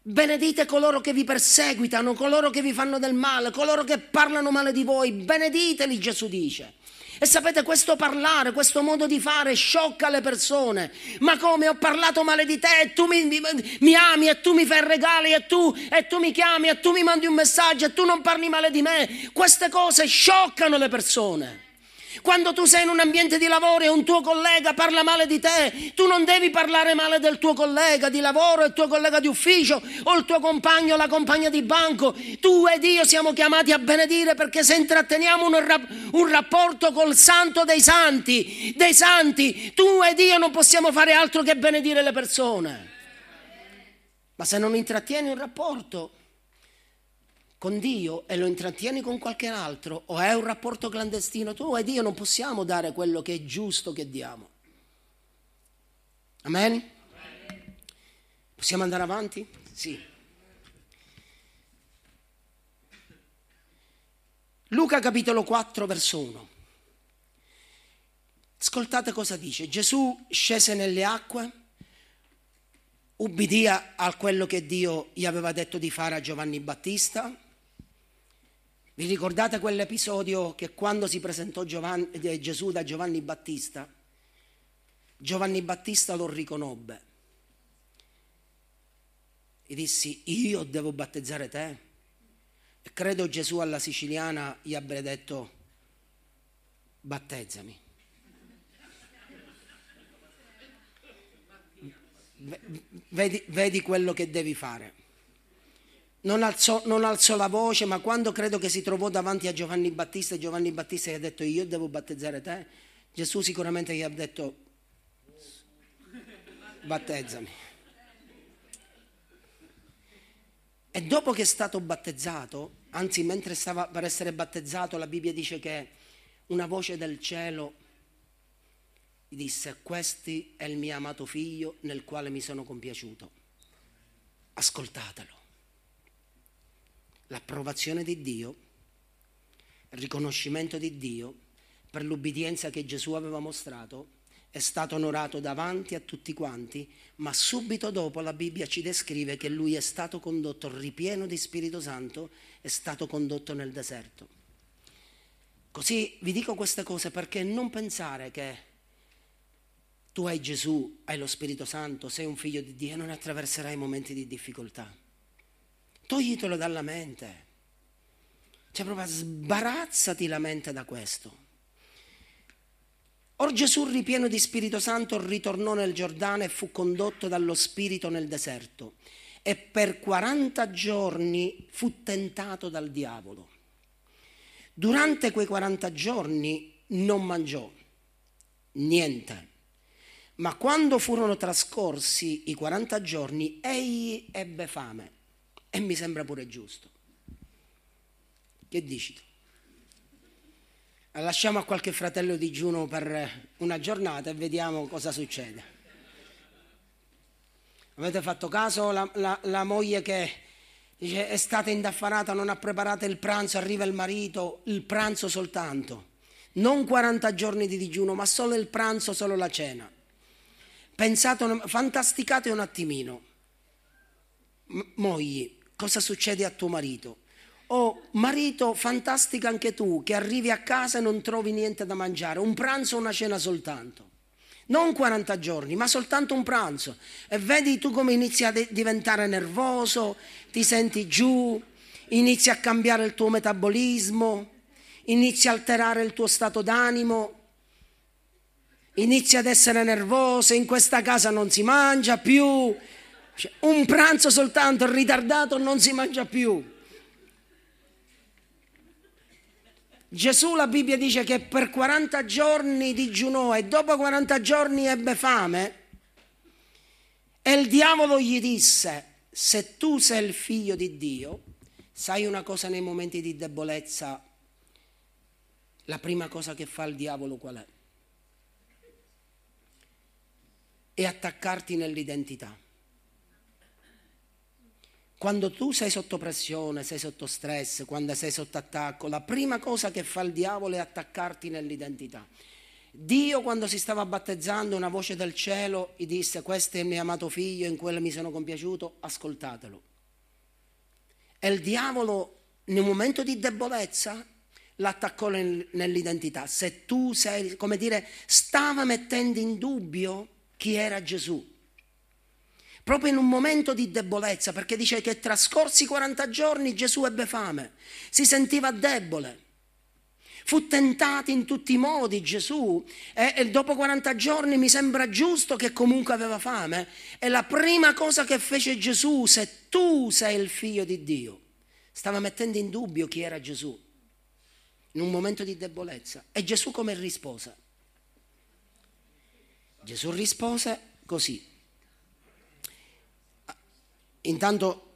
Benedite coloro che vi perseguitano, coloro che vi fanno del male, coloro che parlano male di voi, benediteli Gesù dice. E sapete, questo parlare, questo modo di fare sciocca le persone. Ma come ho parlato male di te e tu mi, mi, mi ami e tu mi fai regali e tu, e tu mi chiami e tu mi mandi un messaggio e tu non parli male di me. Queste cose scioccano le persone. Quando tu sei in un ambiente di lavoro e un tuo collega parla male di te, tu non devi parlare male del tuo collega di lavoro, il tuo collega di ufficio o il tuo compagno o la compagna di banco. Tu ed io siamo chiamati a benedire perché se intratteniamo un, rap- un rapporto col santo dei santi, dei santi, tu ed io non possiamo fare altro che benedire le persone. Ma se non intrattieni un rapporto, con Dio e lo intrattieni con qualche altro o è un rapporto clandestino, tu e Dio non possiamo dare quello che è giusto che diamo. Amen? Possiamo andare avanti? Sì. Luca capitolo 4 verso 1. Ascoltate cosa dice. Gesù scese nelle acque, ubbidì a quello che Dio gli aveva detto di fare a Giovanni Battista vi ricordate quell'episodio che quando si presentò Giovanni, eh, Gesù da Giovanni Battista, Giovanni Battista lo riconobbe e dissi io devo battezzare te? E credo Gesù alla siciliana gli abbia detto battezzami. Vedi, vedi quello che devi fare non alzò, non alzò, la voce, ma quando credo che si trovò davanti a Giovanni Battista, Giovanni Battista gli ha detto io devo battezzare te, Gesù sicuramente gli ha detto battezzami. E dopo che è stato battezzato, anzi mentre stava per essere battezzato, la Bibbia dice che una voce del cielo disse, questo è il mio amato figlio nel quale mi sono compiaciuto. Ascoltatelo l'approvazione di Dio, il riconoscimento di Dio per l'ubbidienza che Gesù aveva mostrato, è stato onorato davanti a tutti quanti, ma subito dopo la Bibbia ci descrive che lui è stato condotto ripieno di Spirito Santo, è stato condotto nel deserto. Così vi dico queste cose perché non pensare che tu hai Gesù, hai lo Spirito Santo, sei un figlio di Dio e non attraverserai momenti di difficoltà. Toglitelo dalla mente. Cioè proprio sbarazzati la mente da questo. Or Gesù, ripieno di Spirito Santo, ritornò nel Giordano e fu condotto dallo Spirito nel deserto e per 40 giorni fu tentato dal diavolo. Durante quei 40 giorni non mangiò niente, ma quando furono trascorsi i 40 giorni egli ebbe fame. E mi sembra pure giusto. Che dici tu? Lasciamo a qualche fratello digiuno per una giornata e vediamo cosa succede. Avete fatto caso la, la, la moglie che dice è stata indaffarata, non ha preparato il pranzo, arriva il marito, il pranzo soltanto. Non 40 giorni di digiuno, ma solo il pranzo, solo la cena. Pensate, fantasticate un attimino. M- mogli, cosa succede a tuo marito. Oh, marito, fantastica anche tu, che arrivi a casa e non trovi niente da mangiare, un pranzo o una cena soltanto. Non 40 giorni, ma soltanto un pranzo. E vedi tu come inizi a diventare nervoso, ti senti giù, inizi a cambiare il tuo metabolismo, inizi a alterare il tuo stato d'animo, inizi ad essere nervoso, in questa casa non si mangia più, cioè, un pranzo soltanto ritardato non si mangia più. Gesù, la Bibbia dice che per 40 giorni digiunò e dopo 40 giorni ebbe fame. E il diavolo gli disse, se tu sei il figlio di Dio, sai una cosa nei momenti di debolezza, la prima cosa che fa il diavolo qual è? È attaccarti nell'identità. Quando tu sei sotto pressione, sei sotto stress, quando sei sotto attacco, la prima cosa che fa il diavolo è attaccarti nell'identità. Dio quando si stava battezzando una voce del cielo gli disse questo è il mio amato figlio in quello mi sono compiaciuto, ascoltatelo. E il diavolo nel momento di debolezza l'attaccò nell'identità. Se tu sei, come dire, stava mettendo in dubbio chi era Gesù. Proprio in un momento di debolezza, perché dice che trascorsi 40 giorni Gesù ebbe fame, si sentiva debole. Fu tentato in tutti i modi Gesù e, e, dopo 40 giorni mi sembra giusto che comunque aveva fame. E la prima cosa che fece Gesù, se tu sei il figlio di Dio, stava mettendo in dubbio chi era Gesù in un momento di debolezza. E Gesù come rispose? Gesù rispose così. Intanto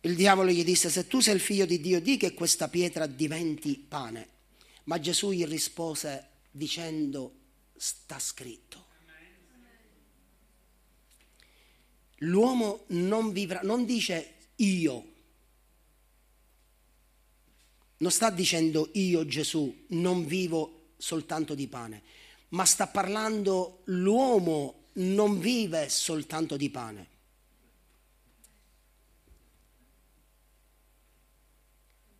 il diavolo gli disse, se tu sei il figlio di Dio, di che questa pietra diventi pane. Ma Gesù gli rispose dicendo, sta scritto. L'uomo non vivrà, non dice io, non sta dicendo io Gesù non vivo soltanto di pane, ma sta parlando l'uomo non vive soltanto di pane.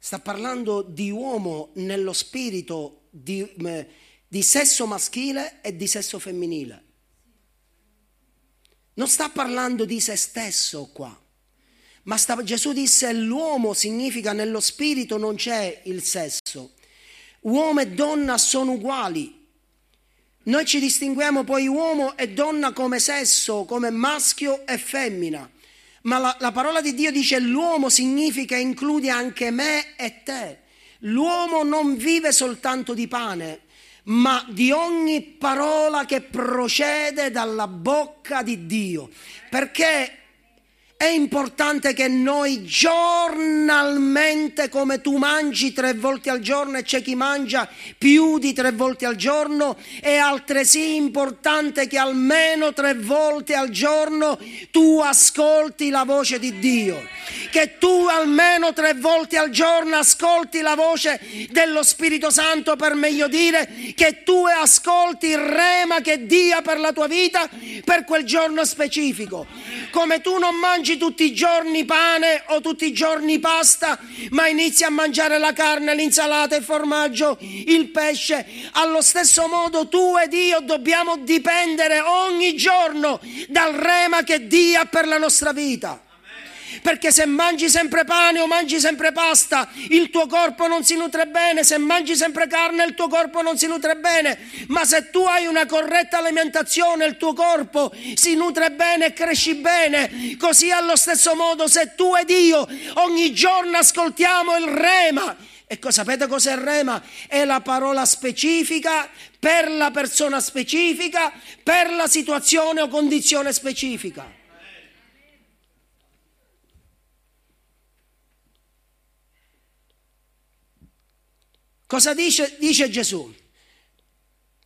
Sta parlando di uomo nello spirito di, di sesso maschile e di sesso femminile. Non sta parlando di se stesso qua. Ma sta, Gesù disse l'uomo significa nello spirito non c'è il sesso. Uomo e donna sono uguali. Noi ci distinguiamo poi uomo e donna come sesso, come maschio e femmina. Ma la, la parola di Dio dice l'uomo significa include anche me e te. L'uomo non vive soltanto di pane, ma di ogni parola che procede dalla bocca di Dio. Perché è importante che noi giornalmente, come tu mangi tre volte al giorno e c'è chi mangia più di tre volte al giorno, è altresì importante che almeno tre volte al giorno tu ascolti la voce di Dio. Che tu almeno tre volte al giorno ascolti la voce dello Spirito Santo, per meglio dire, che tu ascolti il rema che dia per la tua vita per quel giorno specifico. Come tu non mangi mangi tutti i giorni pane o tutti i giorni pasta, ma inizi a mangiare la carne, l'insalata, il formaggio, il pesce, allo stesso modo tu ed io dobbiamo dipendere ogni giorno dal rema che dia per la nostra vita perché se mangi sempre pane o mangi sempre pasta, il tuo corpo non si nutre bene, se mangi sempre carne, il tuo corpo non si nutre bene, ma se tu hai una corretta alimentazione, il tuo corpo si nutre bene e cresci bene. Così allo stesso modo, se tu ed io ogni giorno ascoltiamo il rema, Ecco, sapete cos'è il rema? È la parola specifica per la persona specifica, per la situazione o condizione specifica. Cosa dice, dice Gesù?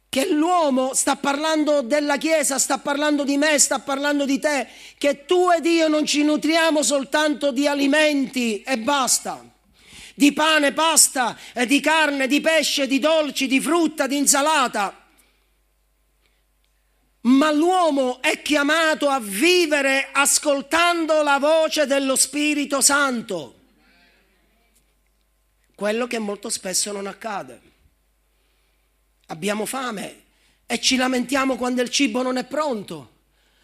Che l'uomo sta parlando della Chiesa, sta parlando di me, sta parlando di te, che tu ed io non ci nutriamo soltanto di alimenti e basta di pane, pasta, di carne, di pesce, di dolci, di frutta, di insalata. Ma l'uomo è chiamato a vivere ascoltando la voce dello Spirito Santo quello che molto spesso non accade. Abbiamo fame e ci lamentiamo quando il cibo non è pronto.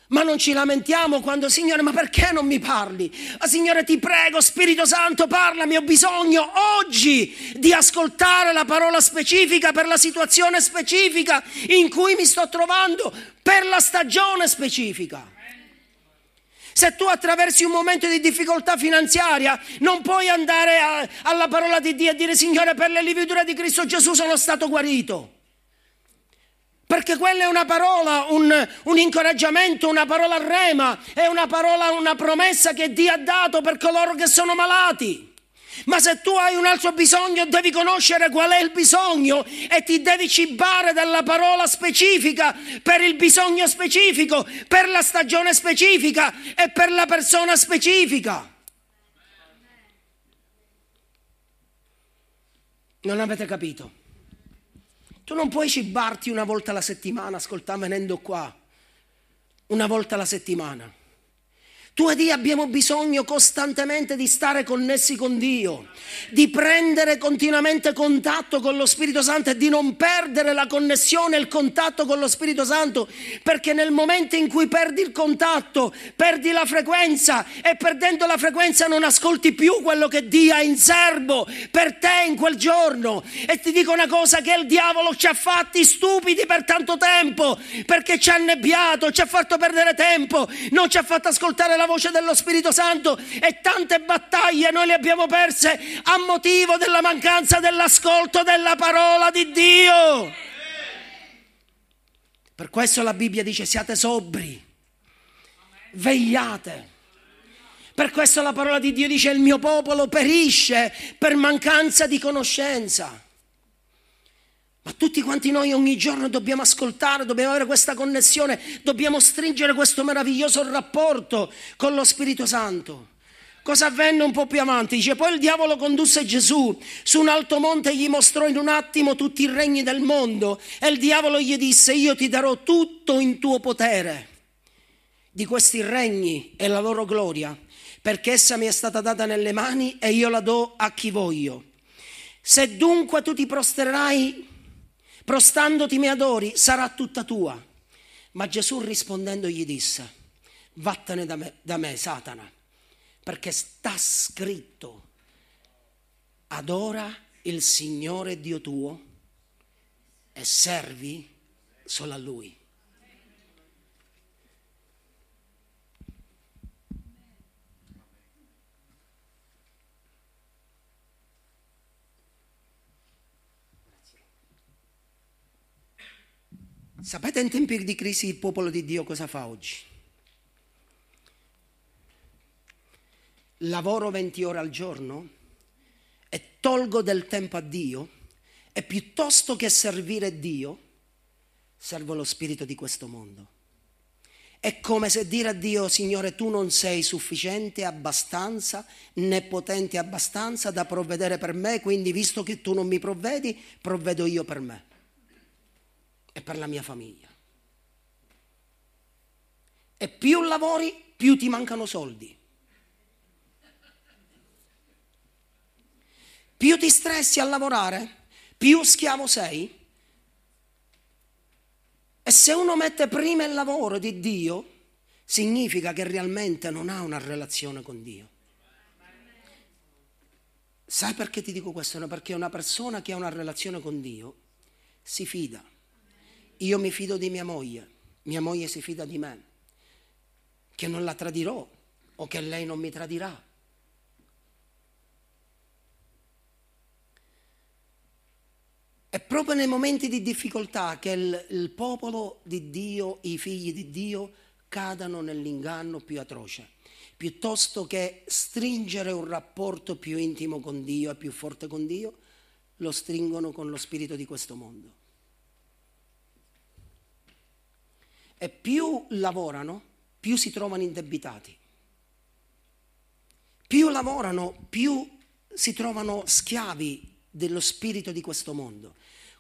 Ma non ci lamentiamo quando, Signore, ma perché non mi parli? Ma Signore, ti prego, Spirito Santo, parlami, ho bisogno oggi di ascoltare la parola specifica per la situazione specifica in cui mi sto trovando, per la stagione specifica. Se tu attraversi un momento di difficoltà finanziaria, non puoi andare a, alla parola di Dio e dire Signore, per le lividure di Cristo Gesù sono stato guarito. Perché quella è una parola, un, un, incoraggiamento, una parola rema, è una parola, una promessa che Dio ha dato per coloro che sono malati. Ma se tu hai un altro bisogno devi conoscere qual è il bisogno e ti devi cibare dalla parola specifica per il bisogno specifico, per la stagione specifica e per la persona specifica. Non avete capito? Tu non puoi cibarti una volta alla settimana, ascolta venendo qua, una volta alla settimana. Tu ed io abbiamo bisogno costantemente di stare connessi con Dio, di prendere continuamente contatto con lo Spirito Santo e di non perdere la connessione e il contatto con lo Spirito Santo, perché nel momento in cui perdi il contatto, perdi la frequenza e perdendo la frequenza non ascolti più quello che Dio ha in serbo per te in quel giorno. E ti dico una cosa che il diavolo ci ha fatti stupidi per tanto tempo, perché ci ha annebbiato, ci ha fatto perdere tempo, non ci ha fatto ascoltare la voce dello Spirito Santo e tante battaglie noi le abbiamo perse a motivo della mancanza dell'ascolto della parola di Dio. Per questo la Bibbia dice siate sobri, vegliate. Per questo la parola di Dio dice il mio popolo perisce per mancanza di conoscenza. Ma tutti quanti noi ogni giorno dobbiamo ascoltare, dobbiamo avere questa connessione, dobbiamo stringere questo meraviglioso rapporto con lo Spirito Santo. Cosa avvenne un po' più avanti? Dice, poi il diavolo condusse Gesù su un alto monte e gli mostrò in un attimo tutti i regni del mondo e il diavolo gli disse, io ti darò tutto in tuo potere di questi regni e la loro gloria, perché essa mi è stata data nelle mani e io la do a chi voglio. Se dunque tu ti prostrerai prostandoti mi adori, sarà tutta tua. Ma Gesù rispondendo gli disse, vattene da me, da me Satana, perché sta scritto, adora il Signore Dio tuo e servi solo a Lui. Sapete in tempi di crisi il popolo di Dio cosa fa oggi? Lavoro 20 ore al giorno e tolgo del tempo a Dio e piuttosto che servire Dio, servo lo spirito di questo mondo. È come se dire a Dio, Signore, tu non sei sufficiente abbastanza né potente abbastanza da provvedere per me, quindi visto che tu non mi provvedi, provvedo io per me e per la mia famiglia. E più lavori, più ti mancano soldi. Più ti stressi a lavorare, più schiavo sei. E se uno mette prima il lavoro di Dio, significa che realmente non ha una relazione con Dio. Sai perché ti dico questo? Perché una persona che ha una relazione con Dio si fida. Io mi fido di mia moglie, mia moglie si fida di me, che non la tradirò o che lei non mi tradirà. È proprio nei momenti di difficoltà che il, il, popolo di Dio, i figli di Dio, cadano nell'inganno più atroce. Piuttosto che stringere un rapporto più intimo con Dio e più forte con Dio, lo stringono con lo spirito di questo mondo. E più lavorano, più si trovano indebitati. Più lavorano, più si trovano schiavi dello spirito di questo mondo.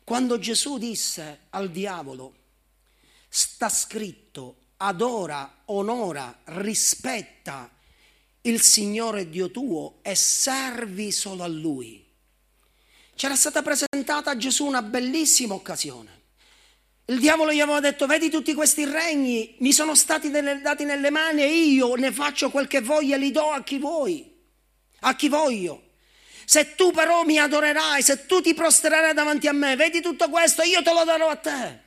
Quando Gesù disse al diavolo, sta scritto, adora, onora, rispetta il Signore Dio tuo e servi solo a Lui. C'era stata presentata a Gesù una bellissima occasione. Il diavolo gli aveva detto, vedi tutti questi regni, mi sono stati dati nelle mani e io ne faccio quel che voglio e li do a chi vuoi, a chi voglio. Se tu però mi adorerai, se tu ti prostrerai davanti a me, vedi tutto questo, io te lo darò a te.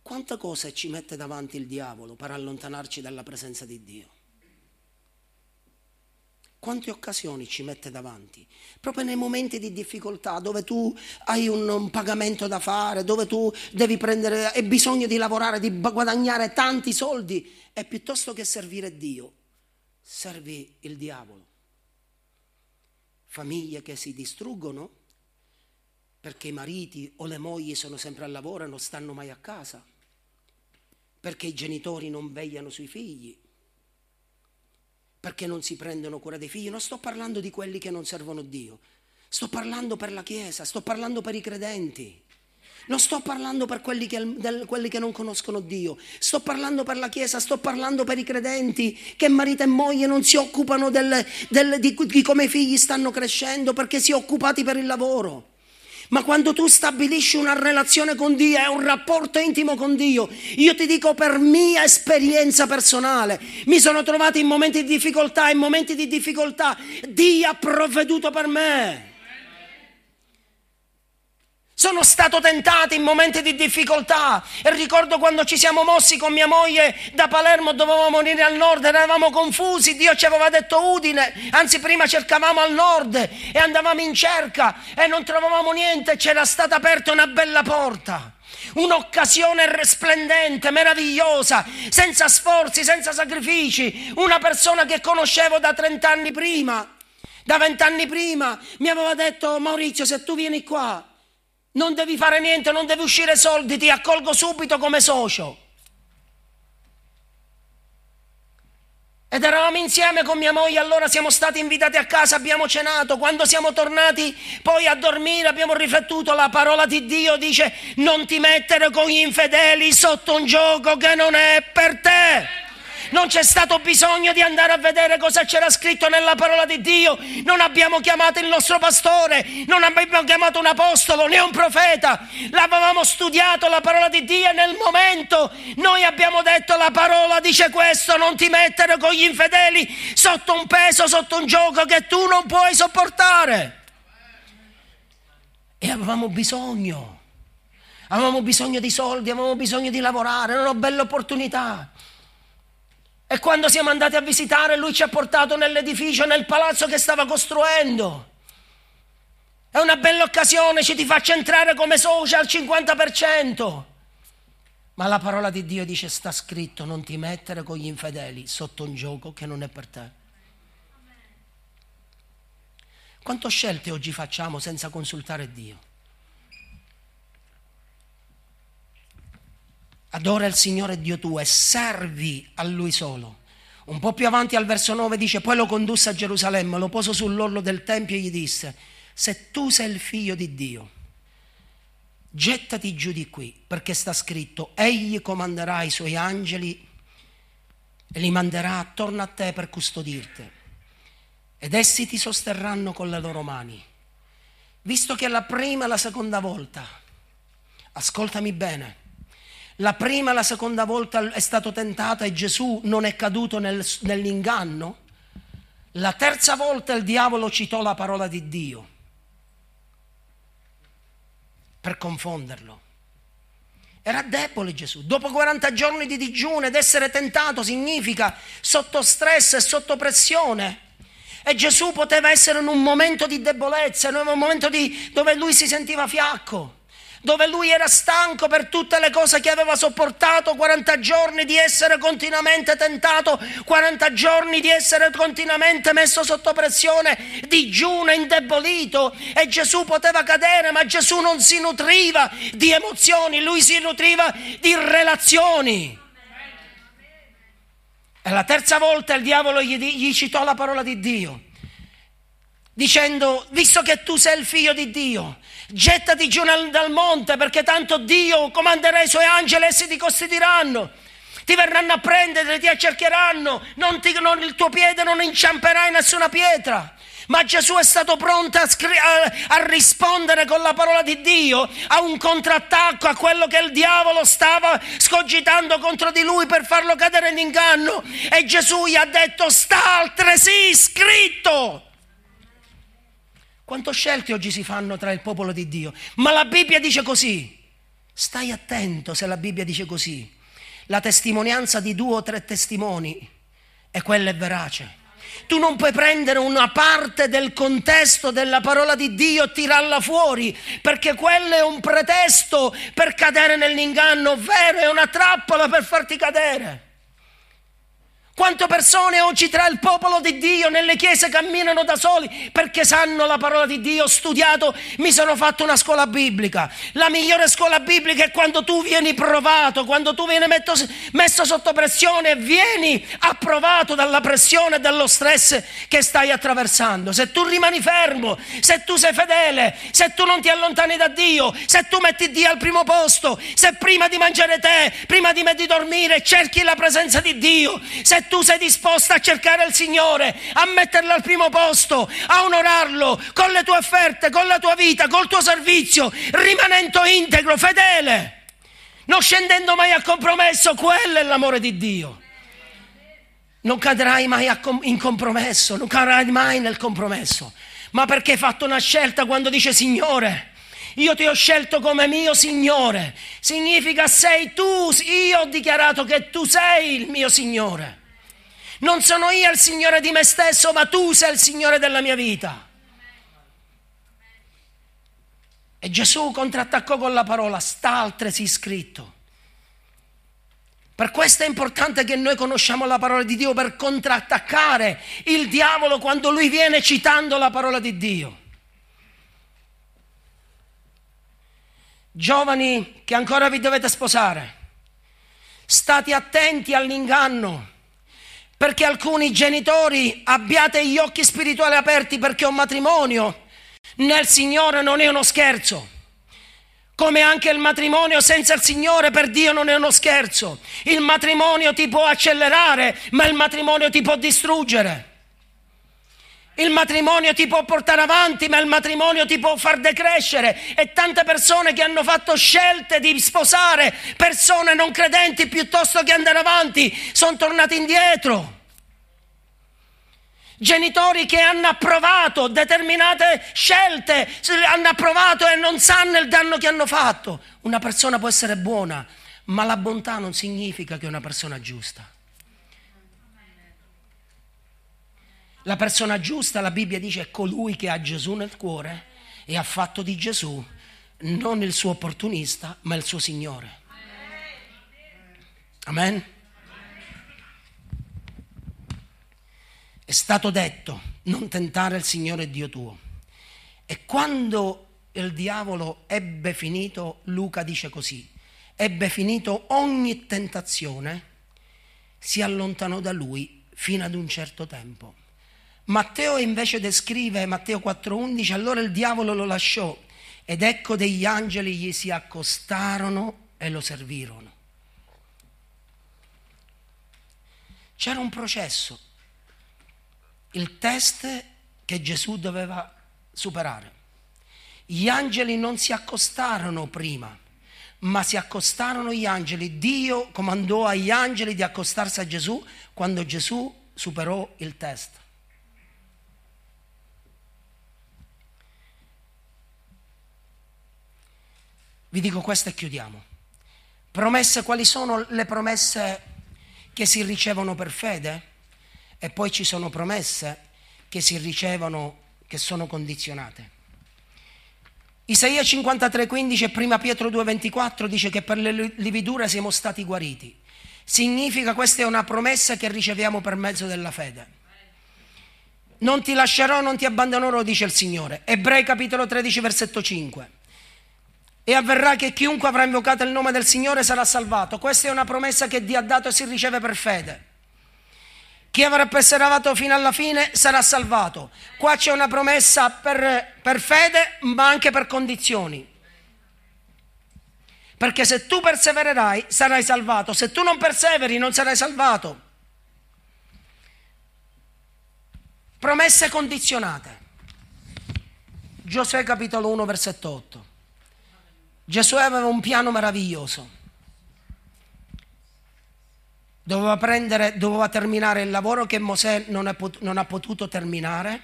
Quante cose ci mette davanti il diavolo per allontanarci dalla presenza di Dio? Quante occasioni ci mette davanti? Proprio nei momenti di difficoltà, dove tu hai un, un pagamento da fare, dove tu devi prendere, hai bisogno di lavorare, di guadagnare tanti soldi, e piuttosto che servire Dio, servi il diavolo. Famiglie che si distruggono perché i mariti o le mogli sono sempre al lavoro e non stanno mai a casa, perché i genitori non vegliano sui figli perché non si prendono cura dei figli. Non sto parlando di quelli che non servono Dio, Sto parlando per la Chiesa, sto parlando per i credenti. Non sto parlando per quelli che, del, quelli che, non conoscono Dio, sto parlando per la Chiesa, sto parlando per i credenti che marito e moglie non si occupano del, del, di, di come i figli stanno crescendo perché si occupati per il lavoro. Ma quando tu stabilisci una relazione con Dio, è un rapporto intimo con Dio, io ti dico per mia esperienza personale, mi sono trovato in momenti di difficoltà, in momenti di difficoltà, Dio ha provveduto per me. Sono stato tentato in momenti di difficoltà e ricordo quando ci siamo mossi con mia moglie da Palermo, dovevamo venire al nord, eravamo confusi, Dio ci aveva detto Udine, anzi prima cercavamo al nord e andavamo in cerca e non trovavamo niente, c'era stata aperta una bella porta. Un'occasione resplendente, meravigliosa, senza sforzi, senza sacrifici. Una persona che conoscevo da 30 anni prima, da 20 anni prima, mi aveva detto Maurizio se tu vieni qua non devi fare niente, non devi uscire soldi, ti accolgo subito come socio. Ed eravamo insieme con mia moglie, allora siamo stati invitati a casa, abbiamo cenato, quando siamo tornati poi a dormire abbiamo riflettuto, la parola di Dio dice non ti mettere con gli infedeli sotto un gioco che non è per te non c'è stato bisogno di andare a vedere cosa c'era scritto nella parola di Dio, non abbiamo chiamato il nostro pastore, non abbiamo chiamato un apostolo né un profeta, l'avevamo studiato la parola di Dio e nel momento noi abbiamo detto la parola dice questo, non ti mettere con gli infedeli sotto un peso, sotto un gioco che tu non puoi sopportare. E avevamo bisogno. Avevamo bisogno di soldi, avevamo bisogno di lavorare, era una bella opportunità. E quando siamo andati a visitare, lui ci ha portato nell'edificio, nel palazzo che stava costruendo. È una bella occasione, ci ti faccio entrare come socio al 50%. Ma la parola di Dio dice, sta scritto, non ti mettere con gli infedeli sotto un gioco che non è per te. Quante scelte oggi facciamo senza consultare Dio? Adora il Signore Dio tuo e servi a Lui solo. Un po' più avanti al verso 9 dice, poi lo condusse a Gerusalemme, lo posò sull'orlo del Tempio e gli disse, se tu sei il figlio di Dio, gettati giù di qui, perché sta scritto, egli comanderà i suoi angeli e li manderà attorno a te per custodirti, ed essi ti sosterranno con le loro mani. Visto che la prima e la seconda volta, ascoltami bene, la prima e la seconda volta è stato tentato e Gesù non è caduto nel, nell'inganno. La terza volta il diavolo citò la parola di Dio per confonderlo. Era debole Gesù. Dopo 40 giorni di digiuno ed essere tentato significa sotto stress e sotto pressione. E Gesù poteva essere in un momento di debolezza, in un momento di, dove lui si sentiva fiacco dove lui era stanco per tutte le cose che aveva sopportato, 40 giorni di essere continuamente tentato, 40 giorni di essere continuamente messo sotto pressione, digiuno, indebolito e Gesù poteva cadere, ma Gesù non si nutriva di emozioni, lui si nutriva di relazioni. E la terza volta il diavolo gli, gli citò la parola di Dio, dicendo, visto che tu sei il figlio di Dio, gettati giù dal monte perché tanto Dio comanderà i suoi angeli e essi ti costituiranno. Ti verranno a prendere, ti accerchieranno, non ti, non, il tuo piede non inciamperà in nessuna pietra. Ma Gesù è stato pronto a, scri- a, a, rispondere con la parola di Dio a un contrattacco, a quello che il diavolo stava scogitando contro di lui per farlo cadere in inganno. E Gesù gli ha detto, sta altresì scritto. Quante scelte oggi si fanno tra il popolo di Dio? Ma la Bibbia dice così. Stai attento se la Bibbia dice così. La testimonianza di due o tre testimoni e quella è verace. Tu non puoi prendere una parte del contesto della parola di Dio e tirarla fuori, perché quello è un pretesto per cadere nell'inganno, ovvero è una trappola per farti cadere. Quante persone oggi tra il popolo di Dio nelle chiese camminano da soli perché sanno la parola di Dio, ho studiato, mi sono fatto una scuola biblica. La migliore scuola biblica è quando tu vieni provato, quando tu vieni metto, messo sotto pressione e vieni approvato dalla pressione e dallo stress che stai attraversando. Se tu rimani fermo, se tu sei fedele, se tu non ti allontani da Dio, se tu metti Dio al primo posto, se prima di mangiare te, prima di di dormire, cerchi la presenza di Dio, se tu sei disposta a cercare il Signore, a metterlo al primo posto, a onorarlo con le tue offerte, con la tua vita, col tuo servizio, rimanendo integro, fedele, non scendendo mai a compromesso, quello è l'amore di Dio. Non cadrai mai in compromesso, non cadrai mai nel compromesso, ma perché hai fatto una scelta quando dice Signore, io ti ho scelto come mio Signore. Significa sei tu, io ho dichiarato che tu sei il mio Signore. Non sono io il Signore di me stesso, ma tu sei il Signore della mia vita. E Gesù contrattaccò con la parola, sta altresì scritto. Per questo è importante che noi conosciamo la parola di Dio per contrattaccare il diavolo quando lui viene citando la parola di Dio. Giovani che ancora vi dovete sposare, state attenti all'inganno perché alcuni genitori abbiate gli occhi spirituali aperti perché un matrimonio nel Signore non è uno scherzo. Come anche il matrimonio senza il Signore per Dio non è uno scherzo. Il matrimonio ti può accelerare, ma il matrimonio ti può distruggere. Il matrimonio ti può portare avanti, ma il matrimonio ti può far decrescere. E tante persone che hanno fatto scelte di sposare persone non credenti piuttosto che andare avanti sono tornati indietro. Genitori che hanno approvato determinate scelte, hanno approvato e non sanno il danno che hanno fatto. Una persona può essere buona, ma la bontà non significa che è una persona giusta. La persona giusta, la Bibbia dice, è colui che ha Gesù nel cuore e ha fatto di Gesù non il suo opportunista, ma il suo Signore. Amen. È stato detto, non tentare il Signore Dio tuo. E quando il diavolo ebbe finito, Luca dice così, ebbe finito ogni tentazione, si allontanò da lui fino ad un certo tempo. Matteo invece descrive, Matteo 4:11, allora il diavolo lo lasciò ed ecco degli angeli gli si accostarono e lo servirono. C'era un processo, il test che Gesù doveva superare. Gli angeli non si accostarono prima, ma si accostarono gli angeli. Dio comandò agli angeli di accostarsi a Gesù quando Gesù superò il test. Vi dico questo e chiudiamo. Promesse, quali sono le promesse che si ricevono per fede? E poi ci sono promesse che si ricevono, che sono condizionate. Isaia 53,15 e 1 Pietro 2,24 dice che per le lividure siamo stati guariti. Significa questa è una promessa che riceviamo per mezzo della fede. Non ti lascerò, non ti abbandonerò, dice il Signore. Ebrei capitolo 13, versetto 5 e avverrà che chiunque avrà invocato il nome del Signore sarà salvato. Questa è una promessa che Dio ha dato e si riceve per fede. Chi avrà perseverato fino alla fine sarà salvato. Qua c'è una promessa per, per fede, ma anche per condizioni. Perché se tu persevererai sarai salvato, se tu non perseveri non sarai salvato. Promesse condizionate. Giosuè capitolo 1 versetto 8. Giosuè aveva un piano meraviglioso. Doveva, prendere, doveva terminare il lavoro che Mosè non, pot- non ha potuto terminare,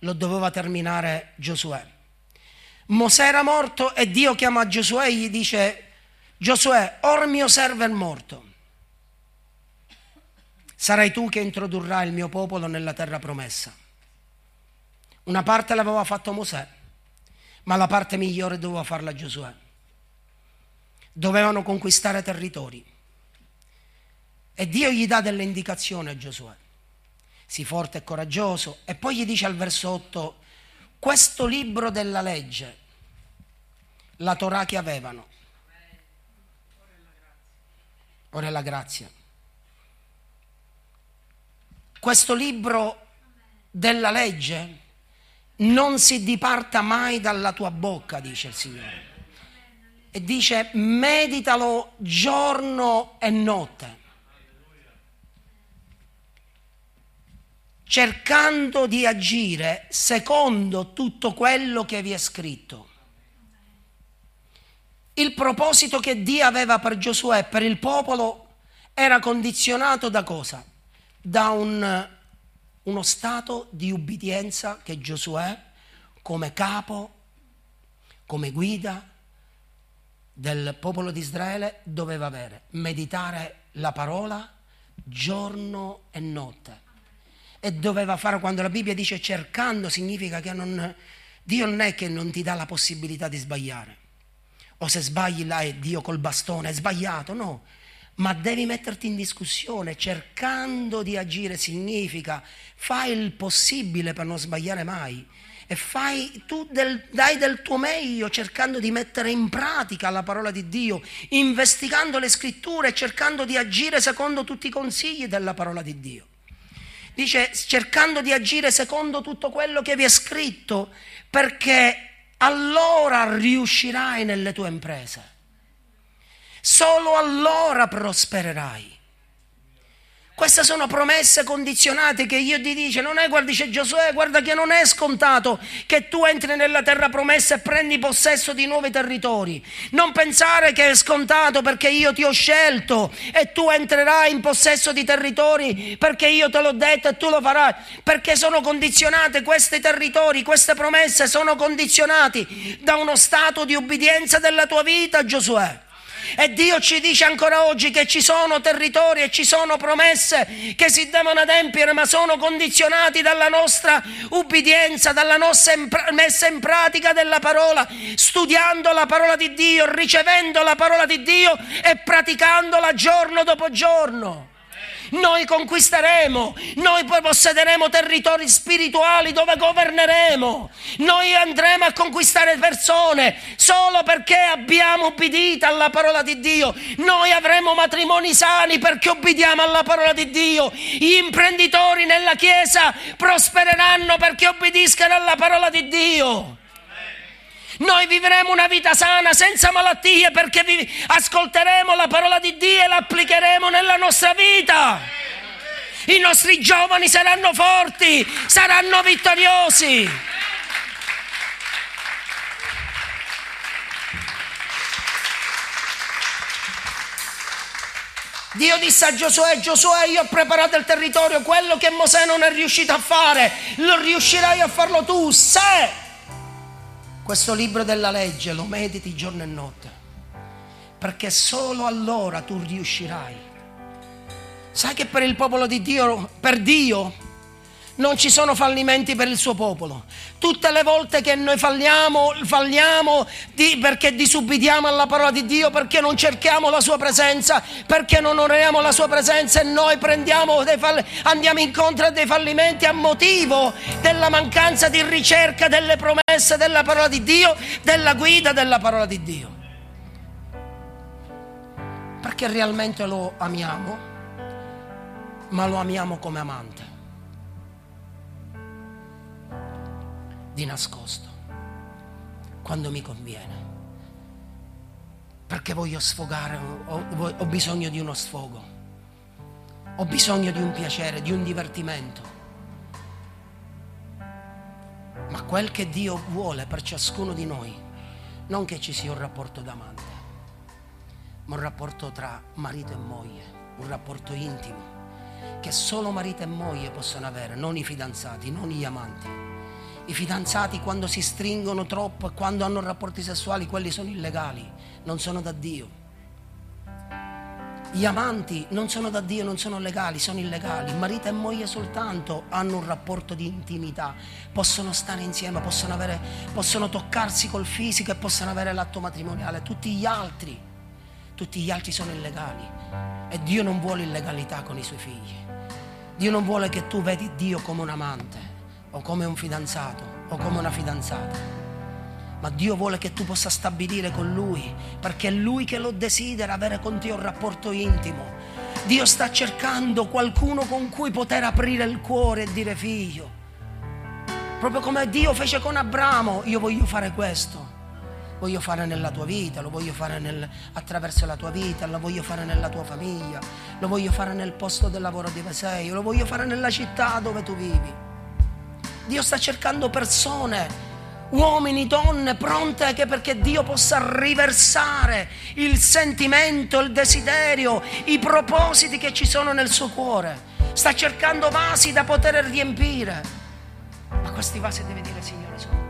lo doveva terminare Giosuè. Mosè era morto e Dio chiama Giosuè e gli dice, Giosuè, or mio servo è morto. Sarai tu che introdurrai il mio popolo nella terra promessa. Una parte l'aveva fatto Mosè, ma la parte migliore doveva farla Giosuè dovevano conquistare territori. E Dio gli dà delle indicazioni a Giosuè. Sii forte e coraggioso. E poi gli dice al verso 8, questo libro della legge, la Torah che avevano, ora è la grazia. Questo libro della legge non si diparta mai dalla tua bocca, dice il Signore. E dice, meditalo giorno e notte, cercando di agire secondo tutto quello che vi è scritto. Il proposito che Dio aveva per Giosuè, per il popolo, era condizionato da cosa? Da un, uno stato di ubbidienza che Giosuè, come capo, come guida del popolo di Israele, doveva avere. Meditare la parola giorno e notte. E doveva fare quando la Bibbia dice cercando, significa che non, Dio non è che non ti dà la possibilità di sbagliare o se sbagli là è Dio col bastone, è sbagliato, no. Ma devi metterti in discussione cercando di agire significa fai il possibile per non sbagliare mai e fai, tu del, dai del tuo meglio cercando di mettere in pratica la parola di Dio, investigando le scritture e cercando di agire secondo tutti i consigli della parola di Dio. Dice cercando di agire secondo tutto quello che vi è scritto perché allora riuscirai nelle tue imprese. Solo allora prospererai. Queste sono promesse condizionate che Dio ti dice, non è, guarda, dice Giosuè, guarda che non è scontato che tu entri nella terra promessa e prendi possesso di nuovi territori. Non pensare che è scontato perché io ti ho scelto e tu entrerai in possesso di territori perché io te l'ho detto e tu lo farai. Perché sono condizionate questi territori, queste promesse sono condizionati da uno stato di ubbidienza della tua vita, Giosuè. E Dio ci dice ancora oggi che ci sono territori e ci sono promesse che si devono adempiere, ma sono condizionati dalla nostra ubbidienza, dalla nostra messa in pratica della parola, studiando la parola di Dio, ricevendo la parola di Dio e praticandola giorno dopo giorno noi conquisteremo, noi possederemo territori spirituali dove governeremo, noi andremo a conquistare persone solo perché abbiamo obbedito alla parola di Dio, noi avremo matrimoni sani perché obbediamo alla parola di Dio, gli imprenditori nella Chiesa prospereranno perché obbediscono alla parola di Dio. Noi vivremo una vita sana, senza malattie, perché ascolteremo la parola di Dio e l'applicheremo nella nostra vita. I nostri giovani saranno forti, saranno vittoriosi. Dio disse a Giosuè, Giosuè io ho preparato il territorio, quello che Mosè non è riuscito a fare, lo riuscirai a farlo tu se questo libro della legge lo mediti giorno e notte, perché solo allora tu riuscirai. Sai che per il popolo di Dio, per Dio, non ci sono fallimenti per il suo popolo. Tutte le volte che noi falliamo, falliamo di, perché disubbidiamo alla parola di Dio, perché non cerchiamo la sua presenza, perché non onoriamo la sua presenza e noi fall- andiamo incontro a dei fallimenti a motivo della mancanza di ricerca delle promesse della parola di Dio, della guida della parola di Dio. Perché realmente lo amiamo, ma lo amiamo come amante. Di nascosto, quando mi conviene. Perché voglio sfogare, ho, ho bisogno di uno sfogo, ho bisogno di un piacere, di un divertimento. Ma quel che Dio vuole per ciascuno di noi, non che ci sia un rapporto d'amante, ma un rapporto tra marito e moglie, un rapporto intimo, che solo marito e moglie possono avere, non i fidanzati, non gli amanti. I fidanzati quando si stringono troppo e quando hanno rapporti sessuali, quelli sono illegali, non sono da Dio. Gli amanti non sono da Dio, non sono legali, sono illegali. Marito e moglie soltanto hanno un rapporto di intimità, possono stare insieme, possono, avere, possono toccarsi col fisico e possono avere l'atto matrimoniale. Tutti gli altri tutti gli altri sono illegali. E Dio non vuole illegalità con i suoi figli. Dio non vuole che tu vedi Dio come un amante o come un fidanzato o come una fidanzata. Ma Dio vuole che tu possa stabilire con Lui, perché è Lui che lo desidera avere con te un rapporto intimo. Dio sta cercando qualcuno con cui poter aprire il cuore e dire figlio. Proprio come Dio fece con Abramo, io voglio fare questo. Voglio fare nella tua vita, lo voglio fare nel, attraverso la tua vita, lo voglio fare nella tua famiglia, lo voglio fare nel posto del lavoro dove sei, lo voglio fare nella città dove tu vivi. Dio sta cercando persone uomini, donne pronte anche perché Dio possa riversare il sentimento, il desiderio, i propositi che ci sono nel suo cuore. Sta cercando vasi da poter riempire. Ma questi vasi deve dire Signore sono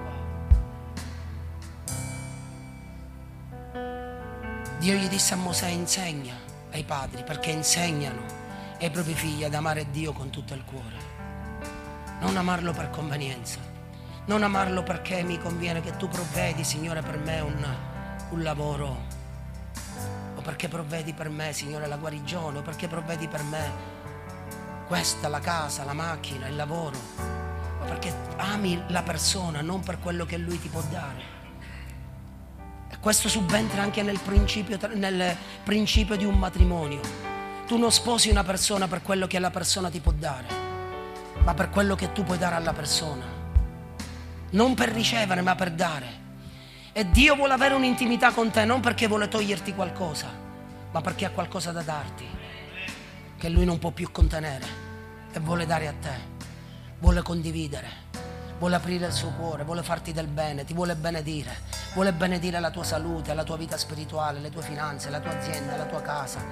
qua. Dio gli disse a Mosè insegna ai padri perché insegnano ai propri figli ad amare Dio con tutto il cuore. Non amarlo per convenienza. Non amarlo perché mi conviene che tu provvedi, Signore, per me un, un lavoro, o perché provvedi per me, Signore, la guarigione, o perché provvedi per me questa, la casa, la macchina, il lavoro, ma perché ami la persona, non per quello che lui ti può dare. E questo subentra anche nel principio, nel principio di un matrimonio. Tu non sposi una persona per quello che la persona ti può dare, ma per quello che tu puoi dare alla persona. Non per ricevere ma per dare. E Dio vuole avere un'intimità con te non perché vuole toglierti qualcosa, ma perché ha qualcosa da darti, che Lui non può più contenere e vuole dare a te, vuole condividere, vuole aprire il suo cuore, vuole farti del bene, ti vuole benedire, vuole benedire la tua salute, la tua vita spirituale, le tue finanze, la tua azienda, la tua casa,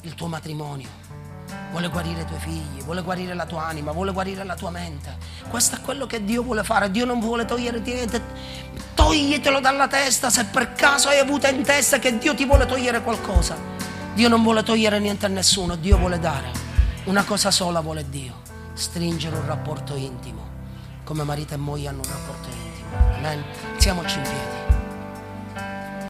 il tuo matrimonio vuole guarire i tuoi figli, vuole guarire la tua anima, vuole guarire la tua mente. Questo è quello che Dio vuole fare. Dio non vuole togliere niente. Toglietelo dalla testa se per caso hai avuto in testa che Dio ti vuole togliere qualcosa. Dio non vuole togliere niente a nessuno, Dio vuole dare. Una cosa sola vuole Dio, stringere un rapporto intimo, come marito e moglie hanno un rapporto intimo. Amen. Siamoci in piedi.